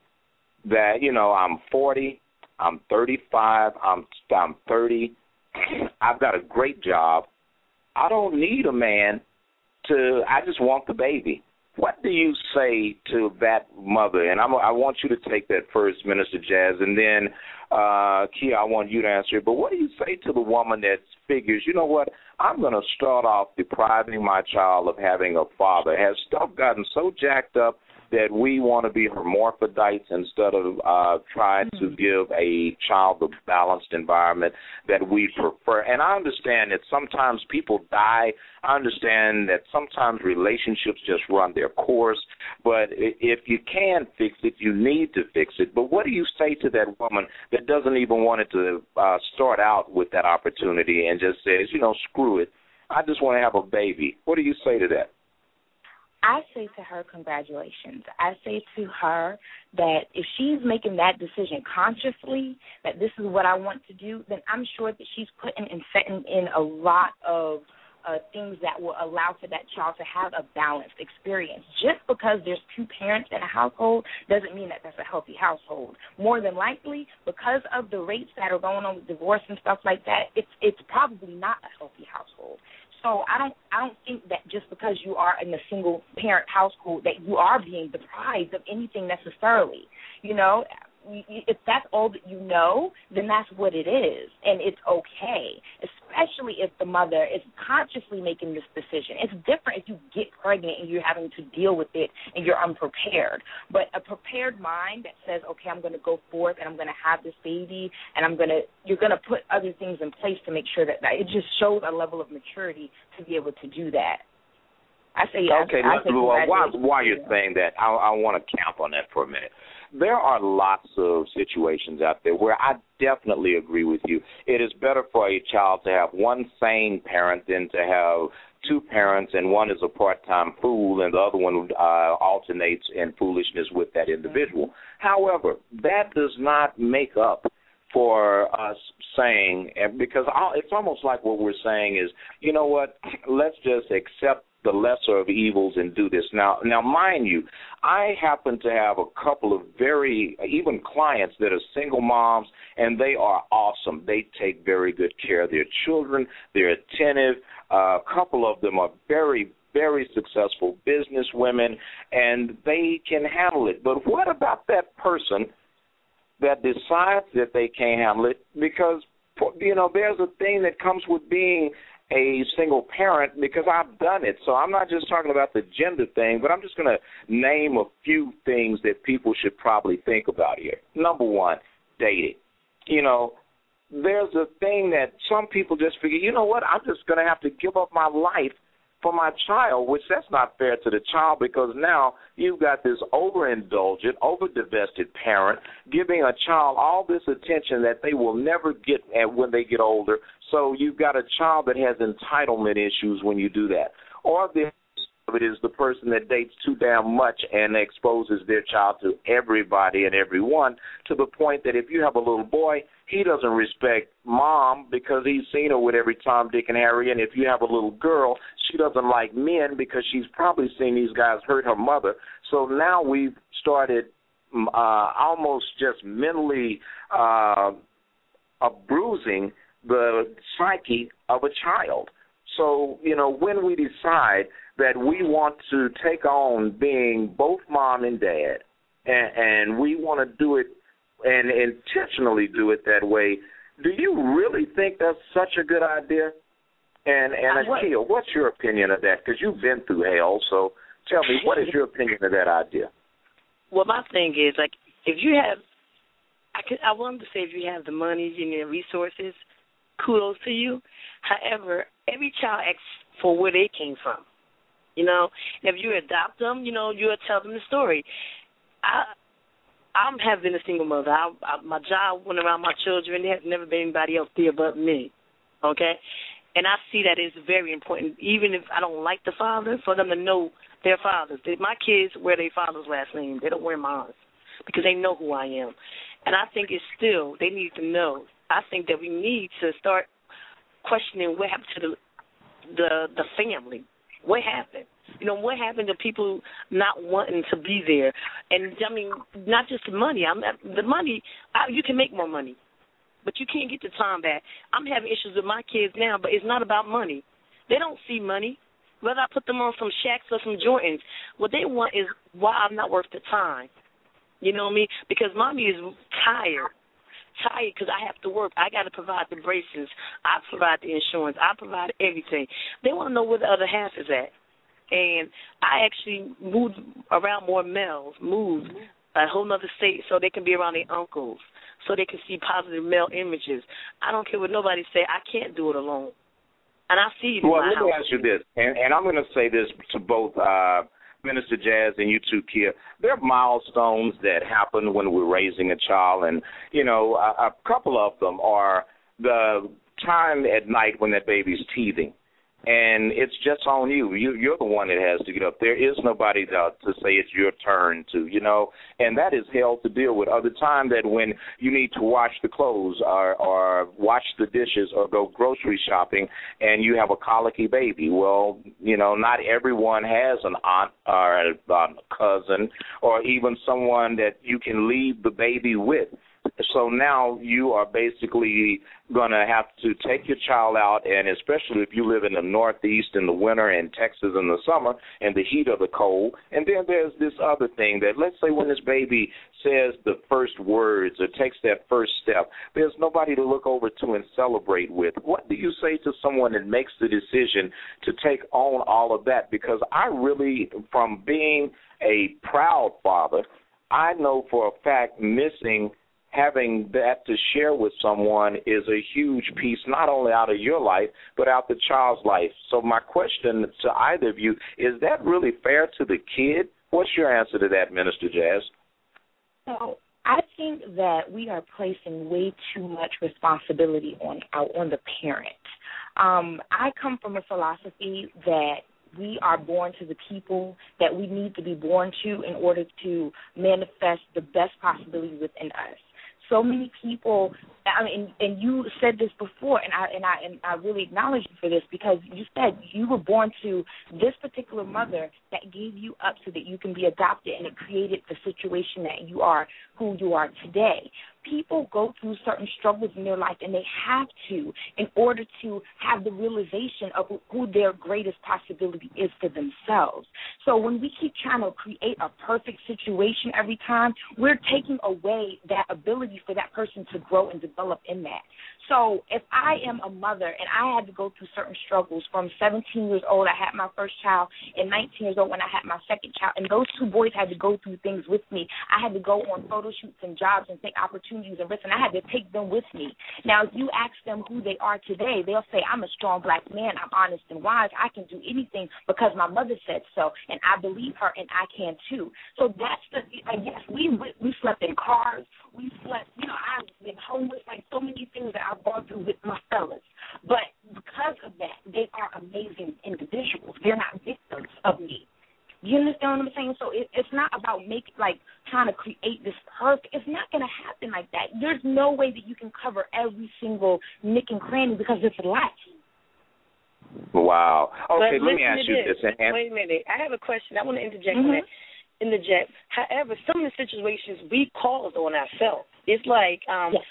that, you know, I'm 40, I'm 35, I'm I'm 30, I've got a great job. I don't need a man to. I just want the baby. What do you say to that mother? And I'm, I want you to take that first, Minister Jazz, and then uh, Kia, I want you to answer it. But what do you say to the woman that figures, you know what? I'm going to start off depriving my child of having a father. Has stuff gotten so jacked up that we want to be hermaphrodites instead of uh, trying to give a child a balanced environment that we prefer. And I understand that sometimes people die. I understand that sometimes relationships just run their course. But if you can fix it, you need to fix it. But what do you say to that woman that doesn't even want it to uh, start out with that opportunity and just says, you know, screw it. I just want to have a baby. What do you say to that? I say to her, congratulations. I say to her that if she's making that decision consciously, that this is what I want to do, then I'm sure that she's putting and setting in a lot of uh, things that will allow for that child to have a balanced experience. Just because there's two parents in a household doesn't mean that that's a healthy household. More than likely, because of the rates that are going on with divorce and stuff like that, it's it's probably not a healthy household. So I don't I don't think that just because you are in a single parent household that you are being deprived of anything necessarily. You know, if that's all that you know, then that's what it is, and it's okay. Especially if the mother is consciously making this decision. It's different if you get pregnant and you're having to deal with it and you're unprepared. But a prepared mind that says, "Okay, I'm going to go forth and I'm going to have this baby, and I'm going to," you're going to put other things in place to make sure that, that it just shows a level of maturity to be able to do that. I say okay. I, I say well, while congratulations while you're you. saying that, I, I want to camp on that for a minute. There are lots of situations out there where I definitely agree with you. It is better for a child to have one sane parent than to have two parents and one is a part-time fool and the other one uh, alternates in foolishness with that individual. However, that does not make up for us saying because it's almost like what we're saying is, you know what? Let's just accept the lesser of evils and do this. Now, now, mind you, I happen to have a couple of very even clients that are single moms, and they are awesome. They take very good care of their children. They're attentive. Uh, a couple of them are very very successful business women and they can handle it. But what about that person that decides that they can't handle it because you know there's a thing that comes with being a single parent because I've done it. So I'm not just talking about the gender thing, but I'm just going to name a few things that people should probably think about here. Number one, dating. You know, there's a thing that some people just figure, you know what, I'm just going to have to give up my life for my child, which that's not fair to the child because now you've got this overindulgent, overdivested parent giving a child all this attention that they will never get at when they get older. So you've got a child that has entitlement issues when you do that. Or the it is the person that dates too damn much and exposes their child to everybody and everyone to the point that if you have a little boy, he doesn't respect mom because he's seen her with every Tom, Dick, and Harry. And if you have a little girl, she doesn't like men because she's probably seen these guys hurt her mother. So now we've started mm, uh, almost just mentally uh, bruising the psyche of a child. So, you know, when we decide that we want to take on being both mom and dad, and, and we want to do it and intentionally do it that way, do you really think that's such a good idea? And and Akia, what's your opinion of that? Because you've been through hell, so tell me, what is your opinion of that idea? Well, my thing is like if you have, I could, I wanted to say if you have the money and the resources, kudos to you. However, every child asks for where they came from. You know, if you adopt them, you know, you'll tell them the story. I I'm been a single mother. I, I my job went around my children. There has never been anybody else there but me. Okay? And I see that it's very important, even if I don't like the father, for them to know their fathers. My kids wear their father's last name. They don't wear mine because they know who I am. And I think it's still they need to know. I think that we need to start questioning what happened to the the the family. What happened? You know, what happened to people not wanting to be there? And I mean, not just the money. I'm the money. I, you can make more money, but you can't get the time back. I'm having issues with my kids now, but it's not about money. They don't see money. Whether I put them on some Shaqs or some Jordans, what they want is why I'm not worth the time. You know what I mean? Because mommy is tired tired because I have to work. I got to provide the braces. I provide the insurance. I provide everything. They want to know where the other half is at. And I actually moved around more males, moved a whole other state so they can be around their uncles, so they can see positive male images. I don't care what nobody say. I can't do it alone. And I see you. Well, let me ask you this, and, and I'm going to say this to both uh, Minister Jazz and you too, Kia. There are milestones that happen when we're raising a child, and you know, a, a couple of them are the time at night when that baby's teething and it's just on you. You you're the one that has to get up. There is nobody to, to say it's your turn to, you know, and that is hell to deal with. Other time that when you need to wash the clothes or or wash the dishes or go grocery shopping and you have a colicky baby. Well, you know, not everyone has an aunt or a, a cousin or even someone that you can leave the baby with so now you are basically going to have to take your child out, and especially if you live in the Northeast in the winter and Texas in the summer and the heat of the cold. And then there's this other thing that let's say when this baby says the first words or takes that first step, there's nobody to look over to and celebrate with. What do you say to someone that makes the decision to take on all of that? Because I really, from being a proud father, I know for a fact missing having that to share with someone is a huge piece, not only out of your life, but out the child's life. So, my question to either of you is that really fair to the kid? What's your answer to that, Minister Jazz? So I think that we are placing way too much responsibility on on the parent. Um, I come from a philosophy that we are born to the people that we need to be born to in order to manifest the best possibility within us so many people I mean and you said this before and I and I and I really acknowledge you for this because you said you were born to this particular mother that gave you up so that you can be adopted and it created the situation that you are who you are today people go through certain struggles in their life and they have to in order to have the realization of who their greatest possibility is for themselves. So when we keep trying to create a perfect situation every time, we're taking away that ability for that person to grow and develop in that. So if I am a mother and I had to go through certain struggles from 17 years old, I had my first child, and 19 years old when I had my second child, and those two boys had to go through things with me. I had to go on photo shoots and jobs and take opportunities and risks, and I had to take them with me. Now, if you ask them who they are today, they'll say, I'm a strong black man. I'm honest and wise. I can do anything because my mother said so, and I believe her, and I can too. So that's the, yes, we we slept in cars. We slept, you know, I've been homeless, like so many things that I've gone through with my fellas. But because of that, they are amazing individuals. They're not victims of me. You understand what I'm saying? So it, it's not about making like trying to create this perfect. It's not going to happen like that. There's no way that you can cover every single nick and cranny because it's life. Wow. Okay, but let me ask you this. this. And, Wait a minute. I have a question. I want to interject mm-hmm. on that. Interject. However, some of the situations we caused on ourselves. It's like um yes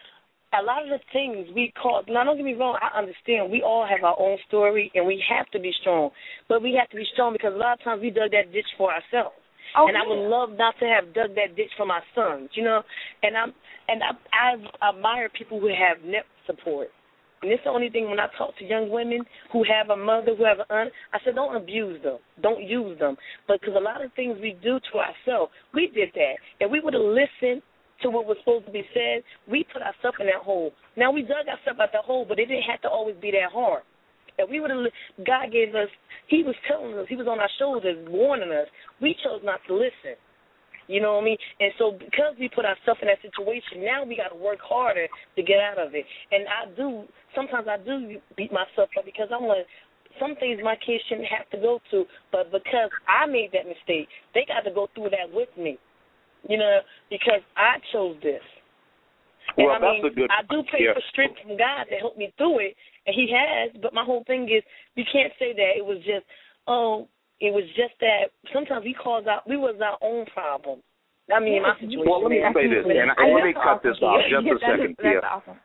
a lot of the things we call now don't get me wrong, I understand we all have our own story and we have to be strong. But we have to be strong because a lot of times we dug that ditch for ourselves. Oh, and yeah. I would love not to have dug that ditch for my sons, you know. And I'm and I I admire people who have net support. And it's the only thing when I talk to young women who have a mother, who have an aunt, I said, don't abuse them. Don't use them. But because a lot of things we do to ourselves, we did that. And we would have listened to what was supposed to be said, we put ourselves in that hole. Now we dug ourselves out that hole, but it didn't have to always be that hard. If we would have, God gave us, He was telling us, He was on our shoulders, warning us. We chose not to listen. You know what I mean? And so because we put ourselves in that situation, now we got to work harder to get out of it. And I do, sometimes I do beat myself up because I'm like, some things my kids shouldn't have to go to, but because I made that mistake, they got to go through that with me you know, because I chose this. And well, I that's mean, a good. I do pray yeah. for strength from God to help me through it, and He has. But my whole thing is, you can't say that it was just, oh, it was just that. Sometimes we cause out, we was our own problem. I mean, my situation. Well, let me say this, and, and let me cut this off just a second, That's Tia. awesome.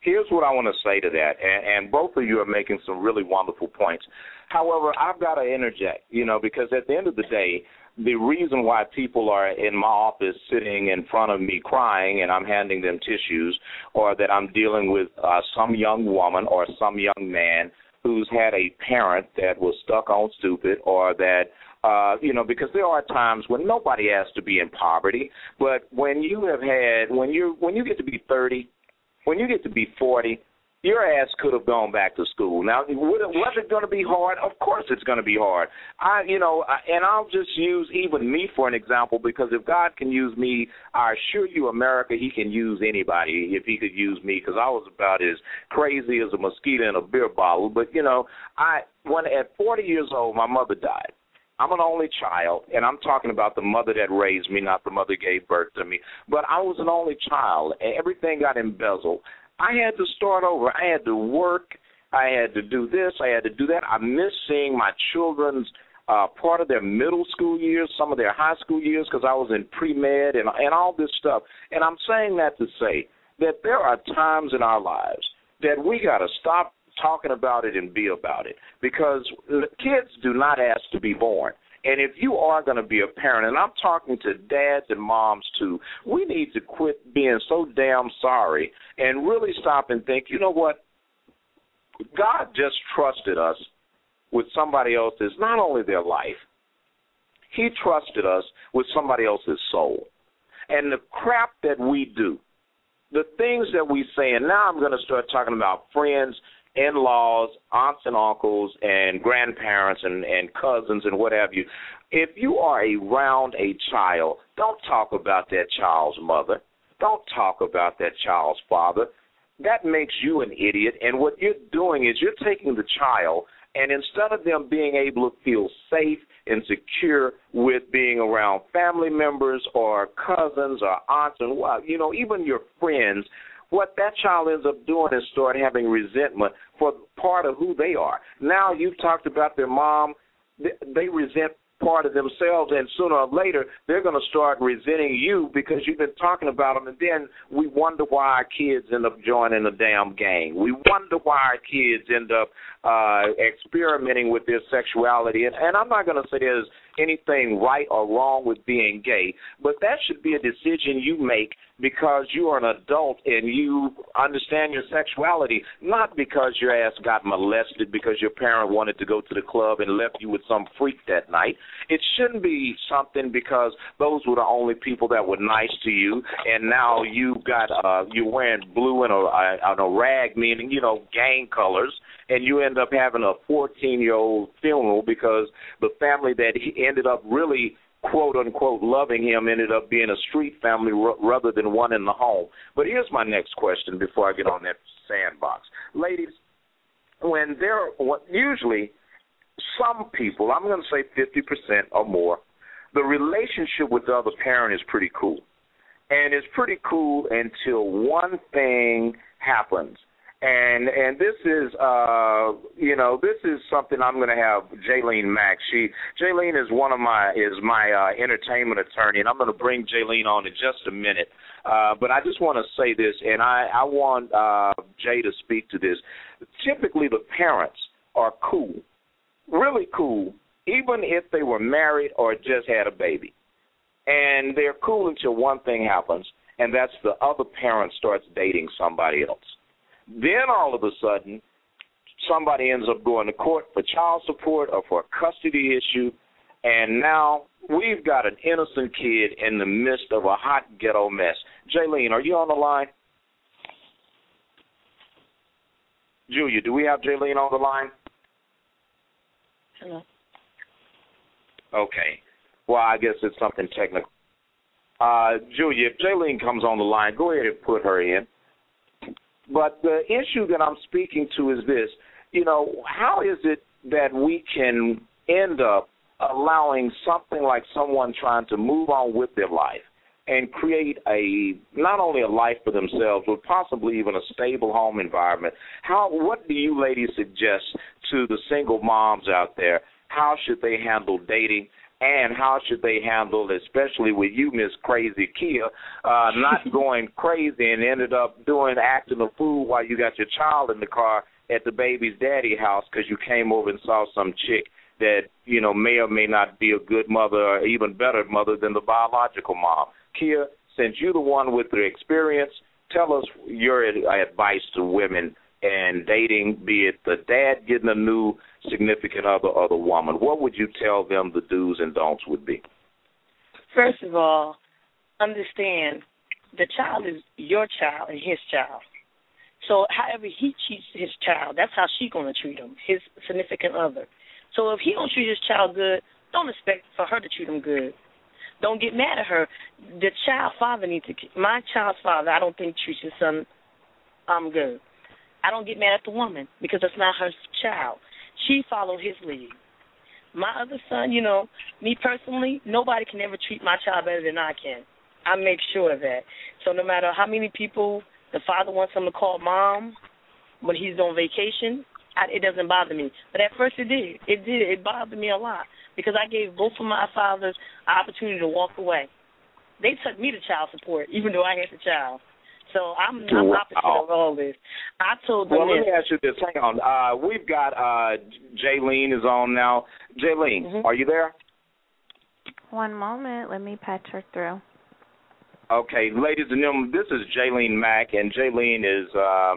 Here's what I want to say to that, and, and both of you are making some really wonderful points. However, I've got to interject, you know, because at the end of the day, the reason why people are in my office sitting in front of me crying and I'm handing them tissues, or that I'm dealing with uh, some young woman or some young man who's had a parent that was stuck on stupid, or that uh, you know, because there are times when nobody has to be in poverty, but when you have had when you when you get to be 30, when you get to be 40, your ass could have gone back to school. Now, was it going to be hard? Of course, it's going to be hard. I, you know, and I'll just use even me for an example because if God can use me, I assure you, America, He can use anybody. If He could use me, because I was about as crazy as a mosquito in a beer bottle. But you know, I when at 40 years old, my mother died. I'm an only child, and I'm talking about the mother that raised me, not the mother gave birth to me. But I was an only child, and everything got embezzled. I had to start over. I had to work. I had to do this. I had to do that. I miss seeing my children's uh, part of their middle school years, some of their high school years, because I was in pre med and and all this stuff. And I'm saying that to say that there are times in our lives that we got to stop talking about it and be about it because kids do not ask to be born. And if you are going to be a parent, and I'm talking to dads and moms too, we need to quit being so damn sorry and really stop and think, you know what? God just trusted us with somebody else's, not only their life, He trusted us with somebody else's soul. And the crap that we do, the things that we say, and now I'm going to start talking about friends in-laws, aunts and uncles, and grandparents and and cousins and what have you. If you are around a child, don't talk about that child's mother. Don't talk about that child's father. That makes you an idiot. And what you're doing is you're taking the child and instead of them being able to feel safe and secure with being around family members or cousins or aunts and what, you know, even your friends, what that child ends up doing is start having resentment for part of who they are. Now you've talked about their mom, they resent part of themselves, and sooner or later they're going to start resenting you because you've been talking about them. And then we wonder why our kids end up joining a damn gang. We wonder why our kids end up uh, experimenting with their sexuality. And, and I'm not going to say there's anything right or wrong with being gay, but that should be a decision you make because you are an adult and you understand your sexuality, not because your ass got molested because your parent wanted to go to the club and left you with some freak that night. It shouldn't be something because those were the only people that were nice to you, and now you've got uh you're wearing blue and a, a, a rag, meaning you know gang colors, and you end up having a 14 year old funeral because the family that he ended up really quote unquote loving him ended up being a street family r- rather than one in the home. But here's my next question before I get on that sandbox, ladies. When there, usually some people, I'm going to say 50% or more, the relationship with the other parent is pretty cool, and it's pretty cool until one thing happens and and this is uh you know this is something I'm going to have Jaylene Mack. She Jaylene is one of my is my uh, entertainment attorney, and I'm going to bring Jaylene on in just a minute. Uh, but I just want to say this, and I I want uh, Jay to speak to this. Typically, the parents are cool, really cool, even if they were married or just had a baby, and they're cool until one thing happens, and that's the other parent starts dating somebody else then all of a sudden, somebody ends up going to court for child support or for a custody issue, and now we've got an innocent kid in the midst of a hot ghetto mess. Jaylene, are you on the line? Julia, do we have Jaylene on the line? Hello. Okay. Well, I guess it's something technical. Uh, Julia, if Jaylene comes on the line, go ahead and put her in. But the issue that I'm speaking to is this: you know, how is it that we can end up allowing something like someone trying to move on with their life and create a not only a life for themselves but possibly even a stable home environment? How what do you ladies suggest to the single moms out there? How should they handle dating and how should they handle, especially with you, Miss Crazy Kia, uh, not going crazy and ended up doing acting a fool while you got your child in the car at the baby's daddy house because you came over and saw some chick that you know may or may not be a good mother or even better mother than the biological mom. Kia, since you're the one with the experience, tell us your advice to women and dating, be it the dad getting a new significant other or the woman, what would you tell them the do's and don'ts would be? First of all, understand the child is your child and his child. So however he treats his child, that's how she's gonna treat him, his significant other. So if he don't treat his child good, don't expect for her to treat him good. Don't get mad at her. The child father needs to. My child's father, I don't think treats his son um good. I don't get mad at the woman because that's not her child. She followed his lead. My other son, you know, me personally, nobody can ever treat my child better than I can. I make sure of that. So no matter how many people the father wants him to call mom when he's on vacation, I, it doesn't bother me. But at first it did. It did. It bothered me a lot because I gave both of my fathers an opportunity to walk away. They took me to child support, even though I had the child. So I'm, I'm opposite wow. of all this. I told them. Well, this. let me ask you this. Hang on. Uh, we've got uh, Jaylene is on now. Jaylene, mm-hmm. are you there? One moment. Let me patch her through. Okay, ladies and gentlemen, this is Jaylene Mack, and Jaylene is uh,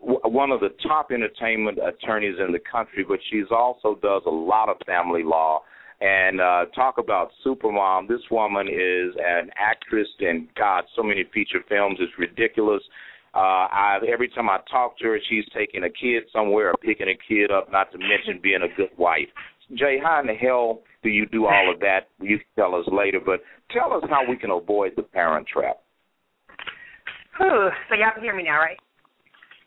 w- one of the top entertainment attorneys in the country, but she's also does a lot of family law and uh, talk about Supermom. This woman is an actress and God, so many feature films. It's ridiculous. Uh, I every time I talk to her, she's taking a kid somewhere or picking a kid up. Not to mention being a good wife. Jay, how in the hell do you do all of that? You can tell us later, but tell us how we can avoid the parent trap. Whew. So y'all can hear me now, right?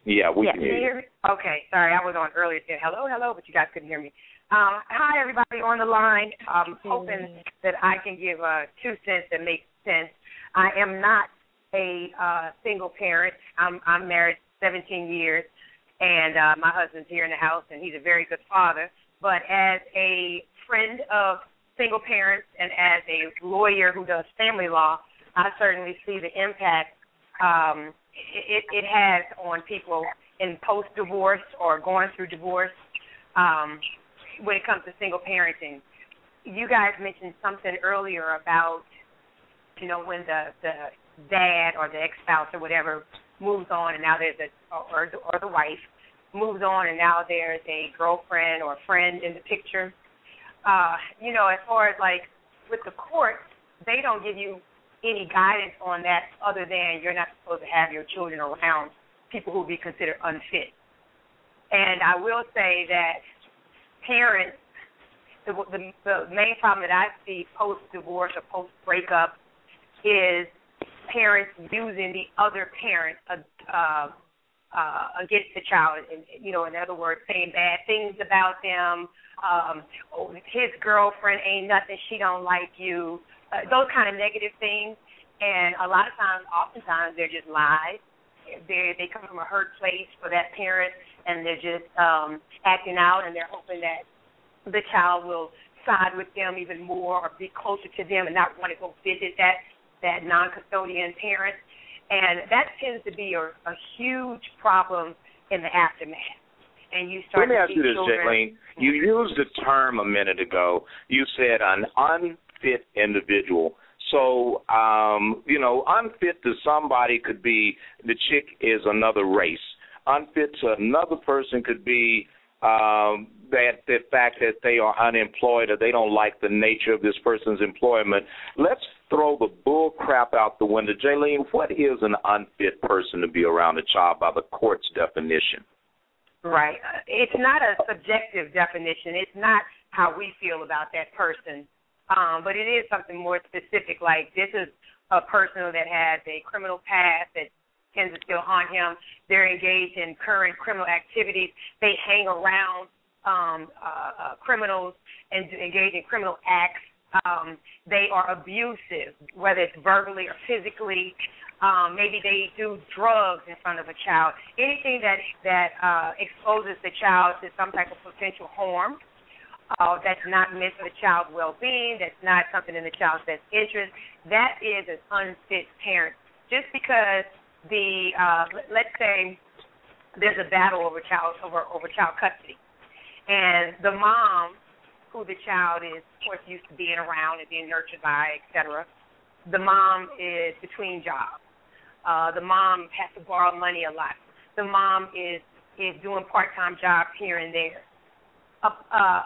Yeah, we Yes. can hear you you. Okay, sorry, I was on earlier saying hello, hello, but you guys couldn't hear me. Um, hi, everybody on the line. I'm hoping that I can give uh, two cents that make sense. I am not a uh, single parent. I'm, I'm married 17 years, and uh, my husband's here in the house, and he's a very good father. But as a friend of single parents and as a lawyer who does family law, I certainly see the impact um, it, it has on people in post divorce or going through divorce um, when it comes to single parenting. You guys mentioned something earlier about you know when the the dad or the ex spouse or whatever moves on and now there's a or the, or the wife moves on and now there's a girlfriend or friend in the picture. Uh, you know, as far as like with the court, they don't give you any guidance on that other than you're not supposed to have your children around people who would be considered unfit. And I will say that parents, the, the, the main problem that I see post divorce or post breakup is parents using the other parent uh, uh, uh, against the child. And, you know, in other words, saying bad things about them. Um, oh, his girlfriend ain't nothing. She don't like you. Uh, those kind of negative things. And a lot of times, oftentimes, they're just lies. They they come from a hurt place for that parent, and they're just um, acting out, and they're hoping that the child will side with them even more or be closer to them and not want to go visit that that non-custodian parent. And that tends to be a, a huge problem in the aftermath. And you start Let me ask you this, children, Jacqueline. You used the term a minute ago. You said an unfit individual. So, um, you know, unfit to somebody could be the chick is another race. Unfit to another person could be um, that the fact that they are unemployed or they don't like the nature of this person's employment. Let's throw the bull crap out the window. Jaylene, what is an unfit person to be around a child by the court's definition? Right. Uh, It's not a subjective definition. It's not how we feel about that person. Um, but it is something more specific, like this is a person that has a criminal past that tends to still haunt him. They're engaged in current criminal activities. They hang around um, uh, uh, criminals and engage in criminal acts. Um, they are abusive, whether it's verbally or physically. Um, maybe they do drugs in front of a child. Anything that that uh, exposes the child to some type of potential harm uh, that's not meant for the child's well-being, that's not something in the child's best interest, that is an unfit parent. Just because the uh, let- let's say there's a battle over child over over child custody, and the mom, who the child is, of course, used to being around and being nurtured by, et cetera, the mom is between jobs. Uh, the mom has to borrow money a lot. The mom is is doing part-time jobs here and there. Uh, uh,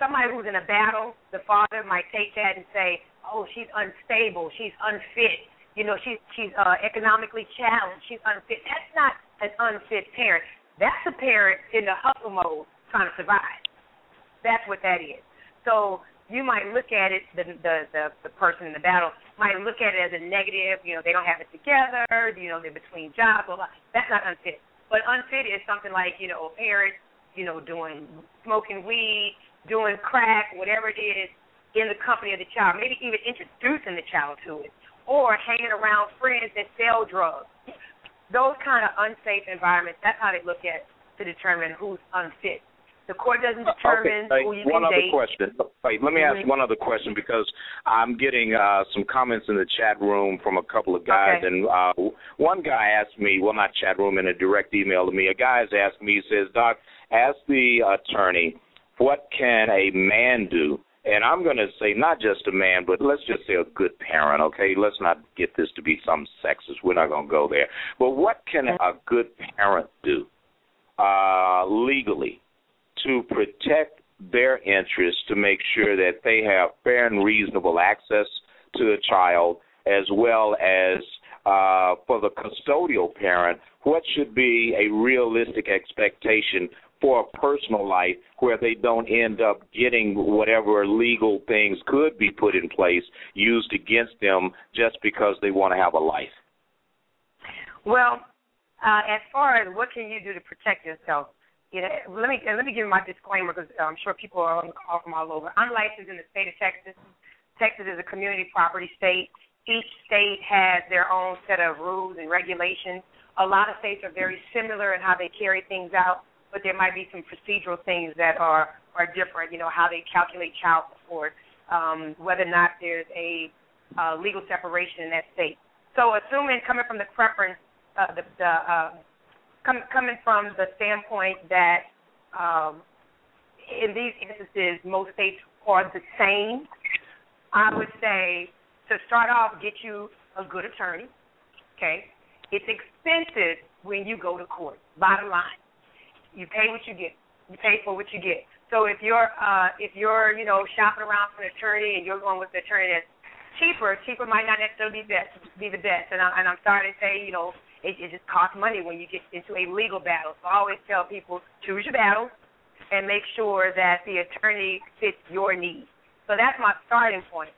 somebody who's in a battle, the father might take that and say, "Oh, she's unstable. She's unfit. You know, she's she's uh, economically challenged. She's unfit." That's not an unfit parent. That's a parent in the hustle mode trying to survive. That's what that is. So you might look at it, the the the, the person in the battle might look at it as a negative. You know, they don't have it together. You know, they're between jobs. Blah, blah. That's not unfit. But unfit is something like you know, a parent, you know, doing smoking weed, doing crack, whatever it is, in the company of the child. Maybe even introducing the child to it, or hanging around friends that sell drugs. Those kind of unsafe environments. That's how they look at to determine who's unfit. The court doesn't determine okay, who you one can other date. question. Wait, let me ask Mhm. one other question because I'm getting uh, some comments in the chat room from a couple of guys, Okay. and uh, one guy asked me, well, not chat room, in a direct email to me. A guy has asked me, he says, Doc, ask the attorney, what can a man do? And I'm going to say not just a man, but let's just say a good parent, okay? Let's not get this to be some sexist. We're not going to go there. But what can a good parent do uh, legally to protect their interests to make sure that they have fair and reasonable access to a child as well as uh, for the custodial parent, what should be a realistic expectation for a personal life where they don't end up getting whatever legal things could be put in place used against them just because they want to have a life? Well, uh, as far as what can you do to protect yourself, you know, let me let me give my disclaimer because I'm sure people are on the call from all over. I'm licensed in the state of Texas. Texas is a community property state. Each state has their own set of rules and regulations. A lot of states are very similar in how they carry things out, but there might be some procedural things that are are different. You know how they calculate child support, um, whether or not there's a uh, legal separation in that state. So, assuming coming from the preference, uh, the, the uh, com- coming from the standpoint that um, in these instances most states are the same, I would say to start off, get you a good attorney. Okay, it's expensive when you go to court. Bottom line, you pay what you get. You pay for what you get. So if you're uh, if you're you know shopping around for an attorney and you're going with the attorney that's cheaper, cheaper might not necessarily be best be the best. And, I, and I'm sorry to say, you know, it, it just costs money when you get into a legal battle. So I always tell people choose your battles and make sure that the attorney fits your needs. So that's my starting point.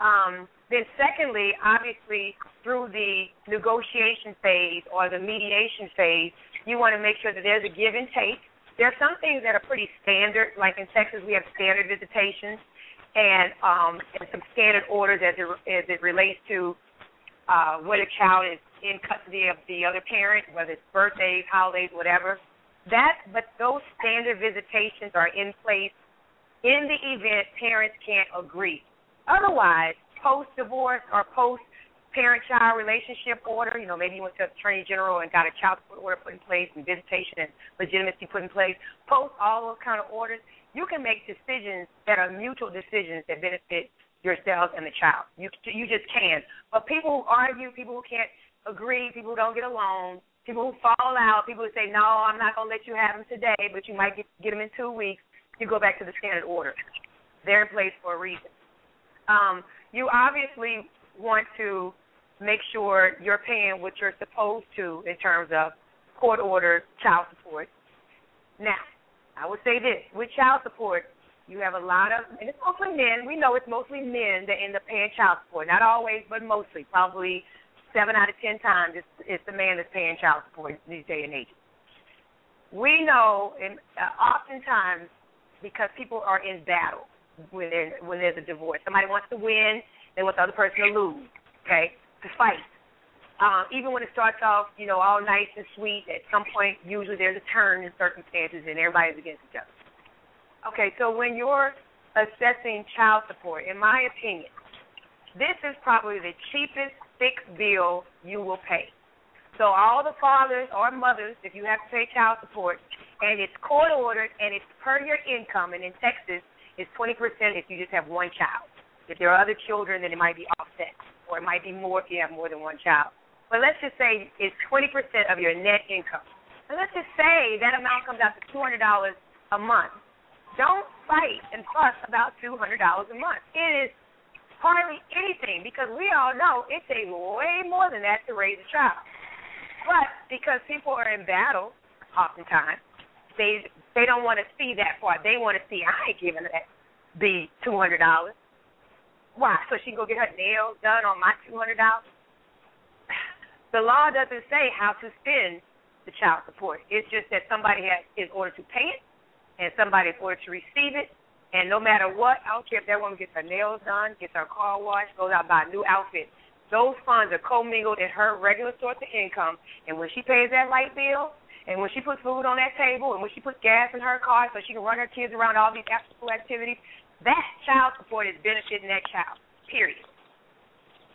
Um, then, secondly, obviously, through the negotiation phase or the mediation phase, you want to make sure that there's a give and take. There are some things that are pretty standard, like in Texas, we have standard visitations and um, and some standard orders as it as it relates to uh, when a child is in custody of the other parent, whether it's birthdays, holidays, whatever. That, but those standard visitations are in place in the event parents can't agree. Otherwise, post divorce or post parent child relationship order, you know, maybe you went to Attorney General and got a child support order put in place and visitation and legitimacy put in place, post all those kind of orders, you can make decisions that are mutual decisions that benefit yourself and the child. You you just can. But people who argue, people who can't agree, people who don't get along, people who fall out, people who say, no, I'm not going to let you have them today, but you might get, get them in two weeks, you go back to the standard order. They're in place for a reason. Um, you obviously want to make sure you're paying what you're supposed to in terms of court ordered child support. Now, I would say this with child support, you have a lot of, and it's mostly men. We know it's mostly men that end up paying child support. Not always, but mostly. Probably seven out of ten times it's, it's the man that's paying child support these day and age. We know, and uh, oftentimes, because people are in battle when when there's a divorce, somebody wants to win, they want the other person to lose. Okay, to fight. Um, even when it starts off, you know, all nice and sweet, at some point, usually there's a turn in circumstances, and everybody's against each other. Okay, so when you're assessing child support, in my opinion, this is probably the cheapest fixed bill you will pay. So all the fathers or mothers, if you have to pay child support, and it's court ordered and it's per your income, and in Texas it's 20% if you just have one child. If there are other children, then it might be offset, or it might be more if you have more than one child. But let's just say it's 20% of your net income. And let's just say that amount comes out to $200 a month. Don't fight and fuss about $200 a month. It is hardly anything because we all know it takes way more than that to raise a child. But because people are in battle, oftentimes they they don't want to see that part. They want to see I ain't giving that the two hundred dollars. Why? So she can go get her nails done on my two hundred dollars. The law doesn't say how to spend the child support. It's just that somebody has, is ordered to pay it, and somebody is ordered to receive it, and no matter what, I don't care if that woman gets her nails done, gets her car washed, goes out buy a new outfit. Those funds are commingled in her regular source of income, and when she pays that light bill, and when she puts food on that table, and when she puts gas in her car so she can run her kids around all these after school activities, that child support is benefiting that child. Period.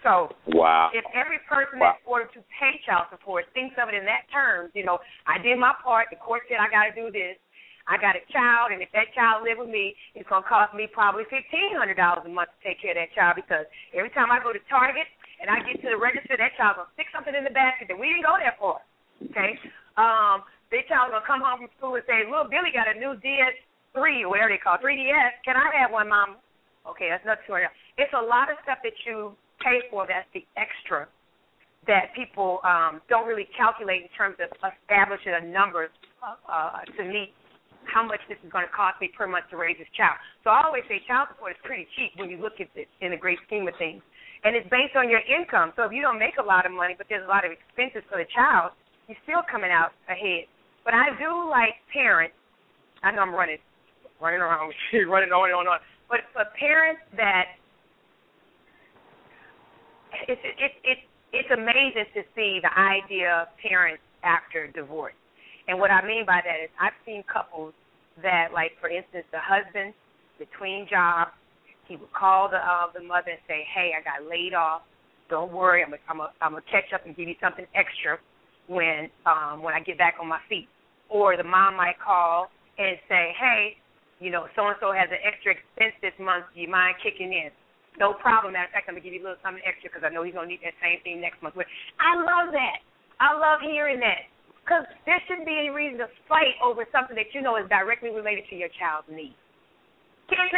So wow. if every person wow. that's ordered to pay child support thinks of it in that terms, you know, I did my part, the court said I gotta do this, I got a child, and if that child live with me, it's gonna cost me probably fifteen hundred dollars a month to take care of that child because every time I go to Target and I get to the register, that child's gonna stick something in the basket that we didn't go there for. Okay, um, that child's gonna come home from school and say, "Little Billy got a new DS3 or whatever they call it, 3DS. Can I have one, Mom?" Okay, that's another hundred. It's a lot of stuff that you pay for. That's the extra that people um, don't really calculate in terms of establishing a number uh, to meet how much this is going to cost me per month to raise this child. So I always say child support is pretty cheap when you look at it in the great scheme of things. And it's based on your income. So if you don't make a lot of money, but there's a lot of expenses for the child, you're still coming out ahead. But I do like parents. I know I'm running, running around, running on and on and on. But for parents that it's it's it's it's amazing to see the idea of parents after divorce. And what I mean by that is I've seen couples that, like for instance, the husband between jobs, he would call the uh, the mother and say, "Hey, I got laid off. Don't worry, I'm a, I'm a, I'm gonna catch up and give you something extra when um when I get back on my feet." Or the mom might call and say, "Hey, you know, so and so has an extra expense this month. Do you mind kicking in?" No problem. Matter of fact, I'm gonna give you a little something extra because I know he's gonna need that same thing next month. I love that. I love hearing that because there shouldn't be any reason to fight over something that you know is directly related to your child's needs.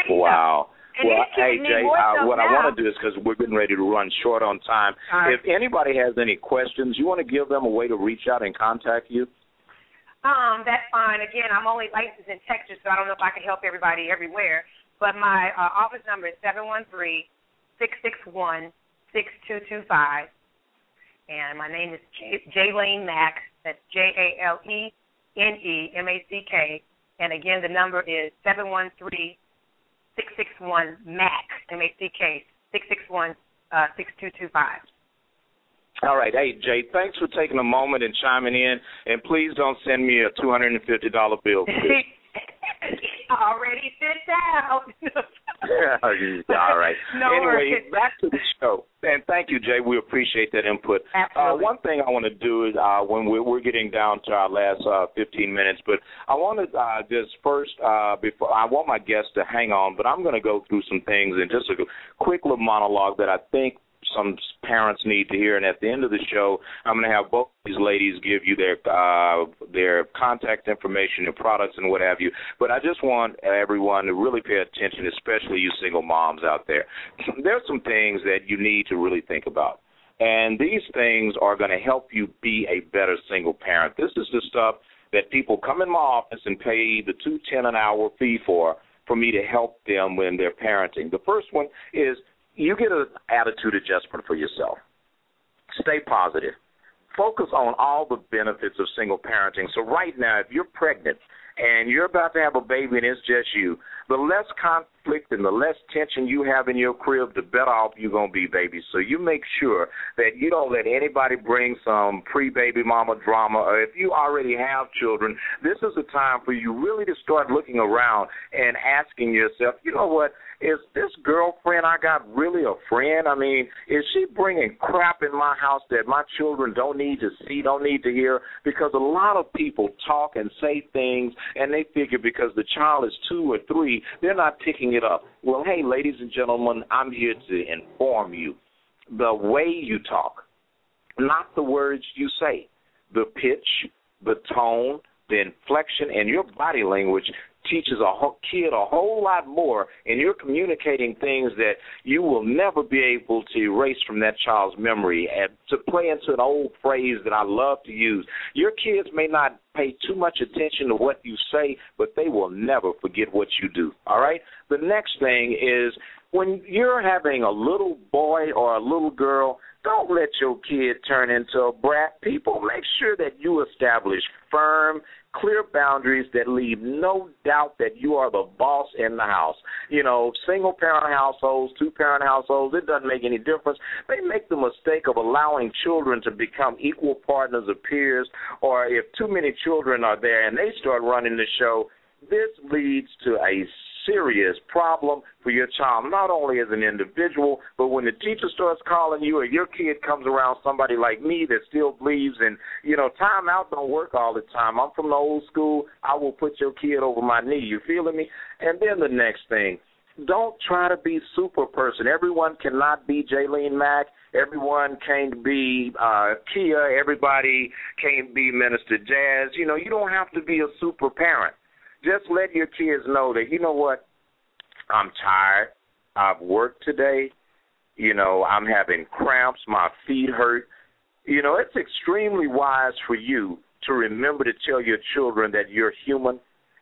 Wow. And well, hey Jay, uh, what now. I want to do is because we're getting ready to run short on time. Right. If anybody has any questions, you want to give them a way to reach out and contact you. Um, that's fine. Again, I'm only licensed in Texas, so I don't know if I can help everybody everywhere. But my uh, office number is seven one three six six one six two two five, and my name is J- Jalene Mack. That's J A L E N E M A C K. And again, the number is seven one three six six one Mac M A C K six six one uh, six two two five. All right. Hey, Jay, thanks for taking a moment and chiming in. And please don't send me a $250 bill. Already sent out. All right. No anyway, worries. back to the show. And thank you, Jay. We appreciate that input. Uh, Absolutely. one thing I want to do is uh, when we're, we're getting down to our last uh, 15 minutes, but I want to uh, just first uh, before I want my guests to hang on, but I'm going to go through some things and just a quick little monologue that I think some parents need to hear. And at the end of the show, I'm going to have both these ladies give you their uh, their contact information, their products, and what have you. But I just want everyone to really pay attention, especially you single moms out there. There's some things that you need to really think about. And these things are going to help you be a better single parent. This is the stuff that people come in my office and pay the two ten an hour fee for for me to help them when they're parenting. The first one is you get an attitude adjustment for yourself. Stay positive. Focus on all the benefits of single parenting. So right now, if you're pregnant and you're about to have a baby and it's just you, the less conflict and the less tension you have in your crib, the better off you're going to be, baby. So you make sure that you don't let anybody bring some pre-baby mama drama. Or if you already have children, this is a time for you really to start looking around and asking yourself, you know what? Is this girlfriend I got really a friend? I mean, is she bringing crap in my house that my children don't need to see, don't need to hear? Because a lot of people talk and say things, and they figure because the child is two or three, they're not picking it up. Well, hey, ladies and gentlemen, I'm here to inform you. The way you talk, not the words you say, the pitch, the tone, the inflection, and your body language teaches a kid a whole lot more, and you're communicating things that you will never be able to erase from that child's memory. And to play into an old phrase that I love to use, your kids may not pay too much attention to what you say, but they will never forget what you do. All right? The next thing is when you're having a little boy or a little girl, don't let your kid turn into a brat. People, make sure that you establish firm, clear boundaries that leave no doubt that you are the boss in the house. You know, single parent households, two parent households, it doesn't make any difference. They make the mistake of allowing children to become equal partners of peers, or if too many children are there and they start running the show, this leads to a serious problem for your child, not only as an individual, but when the teacher starts calling you or your kid comes around somebody like me that still believes in, you know, time out don't work all the time. I'm from the old school. I will put your kid over my knee. You feeling me? And then the next thing, don't try to be super person. Everyone cannot be Jalene Mack. Everyone can't be uh, Kia. Everybody can't be Minister Jazz. You know, you don't have to be a super parent just let your kids know that you know what i'm tired. I've worked today. You know i'm having cramps. My feet hurt. You know, it's extremely wise for you to remember to tell your children that you're human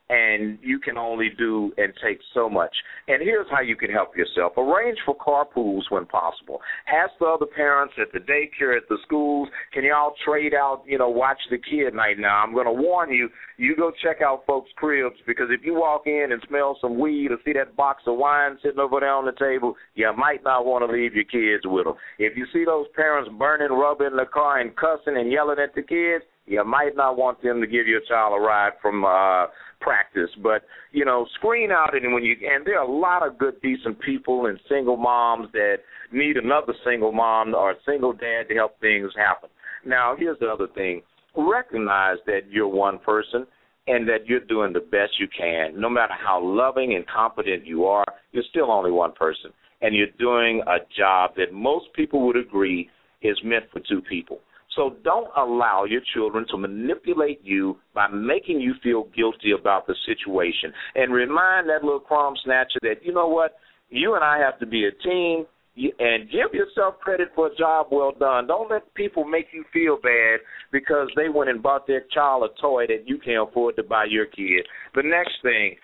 and you can only do and take so much. And here's how you can help yourself. Arrange for carpools when possible. Ask the other parents at the daycare, at the schools, can y'all trade out, you know, watch the kid night now? I'm going to warn you, you go check out folks' cribs because if you walk in and smell some weed or see that box of wine sitting over there on the table, you might not want to leave your kids with them. If you see those parents burning rubber in the car and cussing and yelling at the kids, you might not want them to give your child a ride from uh practice, but you know, screen out and when you and there are a lot of good, decent people and single moms that need another single mom or a single dad to help things happen. Now, here's the other thing: recognize that you're one person and that you're doing the best you can. No matter how loving and competent you are, you're still only one person, and you're doing a job that most people would agree is meant for two people. So don't allow your children to manipulate you by making you feel guilty about the situation. And remind that little crumb snatcher that, you know what, you and I have to be a team and give yourself credit for a job well done. Don't let people make you feel bad because they went and bought their child a toy that you can't afford to buy your kid. The next thing,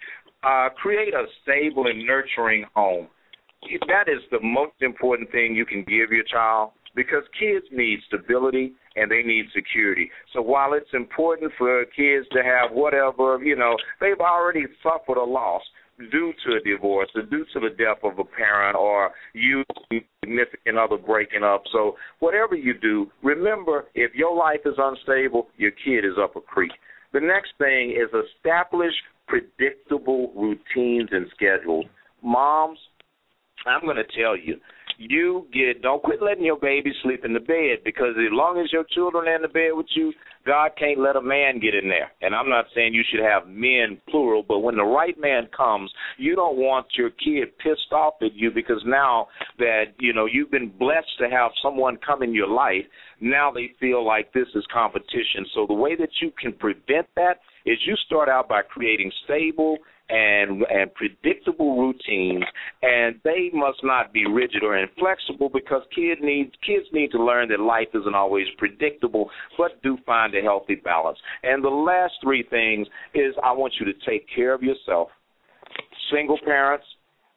uh, create a stable and nurturing home. That is the most important thing you can give your child because kids need stability and they need security. So while it's important for kids to have whatever, you know, they've already suffered a loss due to a divorce or due to the death of a parent or you significant other breaking up. So whatever you do, remember if your life is unstable, your kid is up a creek. The next thing is establish predictable routines and schedules. Moms, I'm going to tell you, you get don't quit letting your baby sleep in the bed because as long as your children are in the bed with you, God can't let a man get in there. And I'm not saying you should have men plural, but when the right man comes, you don't want your kid pissed off at you because now that, you know, you've been blessed to have someone come in your life, now they feel like this is competition. So the way that you can prevent that is you start out by creating stable and and predictable routines and they must not be rigid or inflexible because kids need kids need to learn that life isn't always predictable but do find a healthy balance. And the last three things is i want you to take care of yourself. Single parents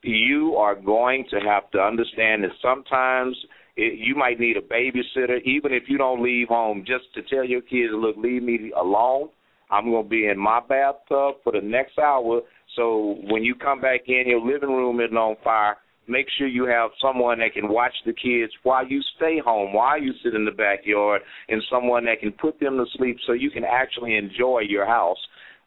you are going to have to understand that sometimes it, you might need a babysitter even if you don't leave home just to tell your kids look leave me alone. I'm going to be in my bathtub for the next hour so when you come back in, your living room isn't on fire. Make sure you have someone that can watch the kids while you stay home, while you sit in the backyard, and someone that can put them to sleep so you can actually enjoy your house.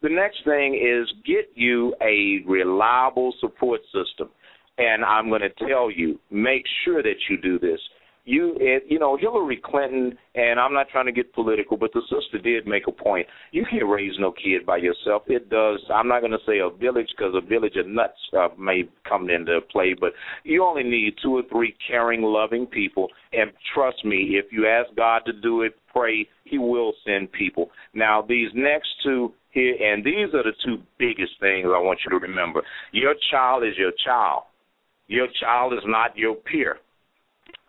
The next thing is get you a reliable support system. And I'm going to tell you, make sure that you do this you you know Hillary Clinton and I'm not trying to get political, but the sister did make a point. You can't raise no kid by yourself. It does. I'm not going to say a village because a village of nuts uh, may come into play, but you only need two or three caring, loving people. And trust me, if you ask God to do it, pray, He will send people. Now these next two here, and these are the two biggest things I want you to remember. Your child is your child. Your child is not your peer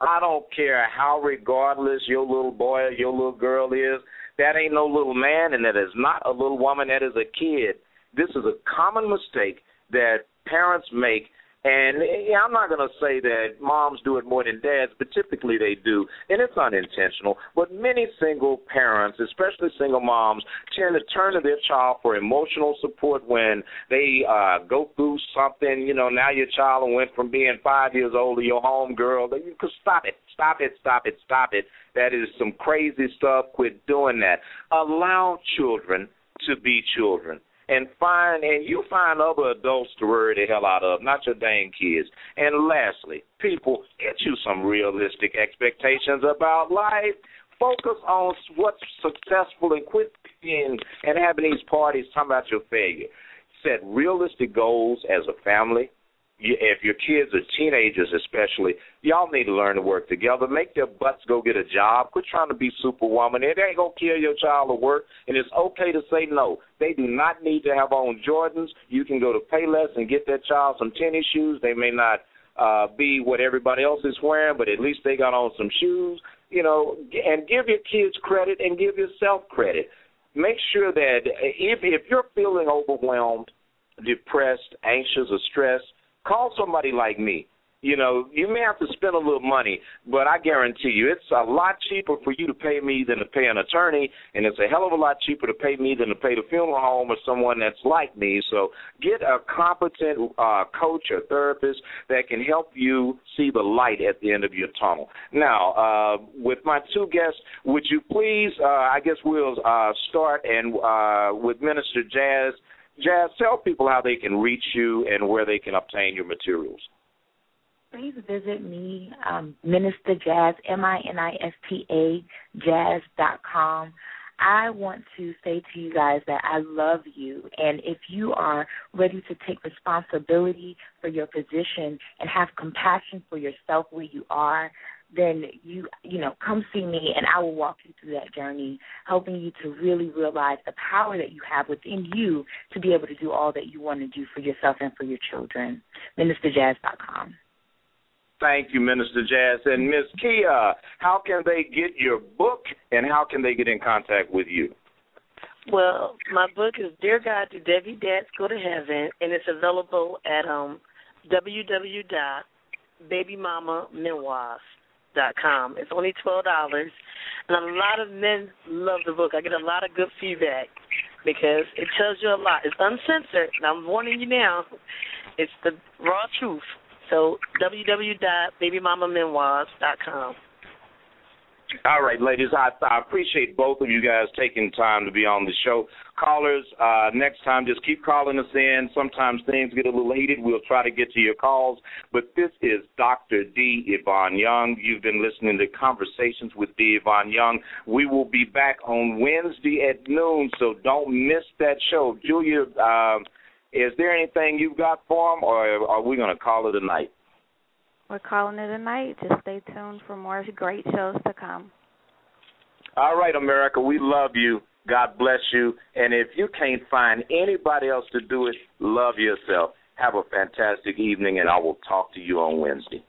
I don't care how regardless your little boy or your little girl is. That ain't no little man, and that is not a little woman. That is a kid. This is a common mistake that parents make and yeah, I'm not going to say that moms do it more than dads, but typically they do, and it's unintentional. But many single parents, especially single moms, tend to turn to their child for emotional support when they uh, go through something. You know, now your child went from being five years old to your home girl. You could stop it, stop it, stop it, stop it. That is some crazy stuff. Quit doing that. Allow children to be children and find and you find other adults to worry the hell out of, not your dang kids. And lastly, people, get you some realistic expectations about life. Focus on what's successful and quit being and having these parties talking about your failure. Set realistic goals as a family if your kids are teenagers especially, y'all need to learn to work together. Make their butts go get a job. Quit trying to be superwoman. It ain't gonna kill your child at work, and it's okay to say no. They do not need to have on Jordans. You can go to Payless and get that child some tennis shoes. They may not uh, be what everybody else is wearing, but at least they got on some shoes. You know, and give your kids credit and give yourself credit. Make sure that if if you're feeling overwhelmed, depressed, anxious, or stressed, call somebody like me. You know, you may have to spend a little money, but I guarantee you it's a lot cheaper for you to pay me than to pay an attorney, and it's a hell of a lot cheaper to pay me than to pay the funeral home or someone that's like me. So get a competent uh, coach or therapist that can help you see the light at the end of your tunnel. Now, uh, with my two guests, would you please, uh, I guess we'll uh, start and uh, with Minister Jazz. Jazz, tell people how they can reach you and where they can obtain your materials please visit me, um, Minista Jazz, M I N I S T A, jazz dot com. I want to say to you guys that I love you, and if you are ready to take responsibility for your position and have compassion for yourself where you are, then you you know come see me and I will walk you through that journey, helping you to really realize the power that you have within you to be able to do all that you want to do for yourself and for your children. MinistaJazz.com. Thank you, Minister Jazz. And Miss Kia, how can they get your book and how can they get in contact with you? Well, my book is Dear God, Do Deadbeat Dads Go to Heaven? And it's available at um, www.babymamamemoirs.com. It's only $12. And a lot of men love the book. I get a lot of good feedback because it tells you a lot. It's uncensored, and I'm warning you now. It's the raw truth so www.babymamamemoirs.com. All right, ladies, I, I appreciate both of you guys taking time to be on the show. Callers, uh, next time, just keep calling us in. Sometimes things get a little heated. We'll try to get to your calls. But this is Dr. D. Ivan Young. You've been listening to Conversations with D. Ivan Young. We will be back on Wednesday at noon, so don't miss that show. Julia, uh, is there anything you've got for them, or are we going to call it a night? We're calling it a night. Just stay tuned for more great shows to come. All right, America, we love you. God bless you. And if you can't find anybody else to do it, love yourself. Have a fantastic evening, and I will talk to you on Wednesday.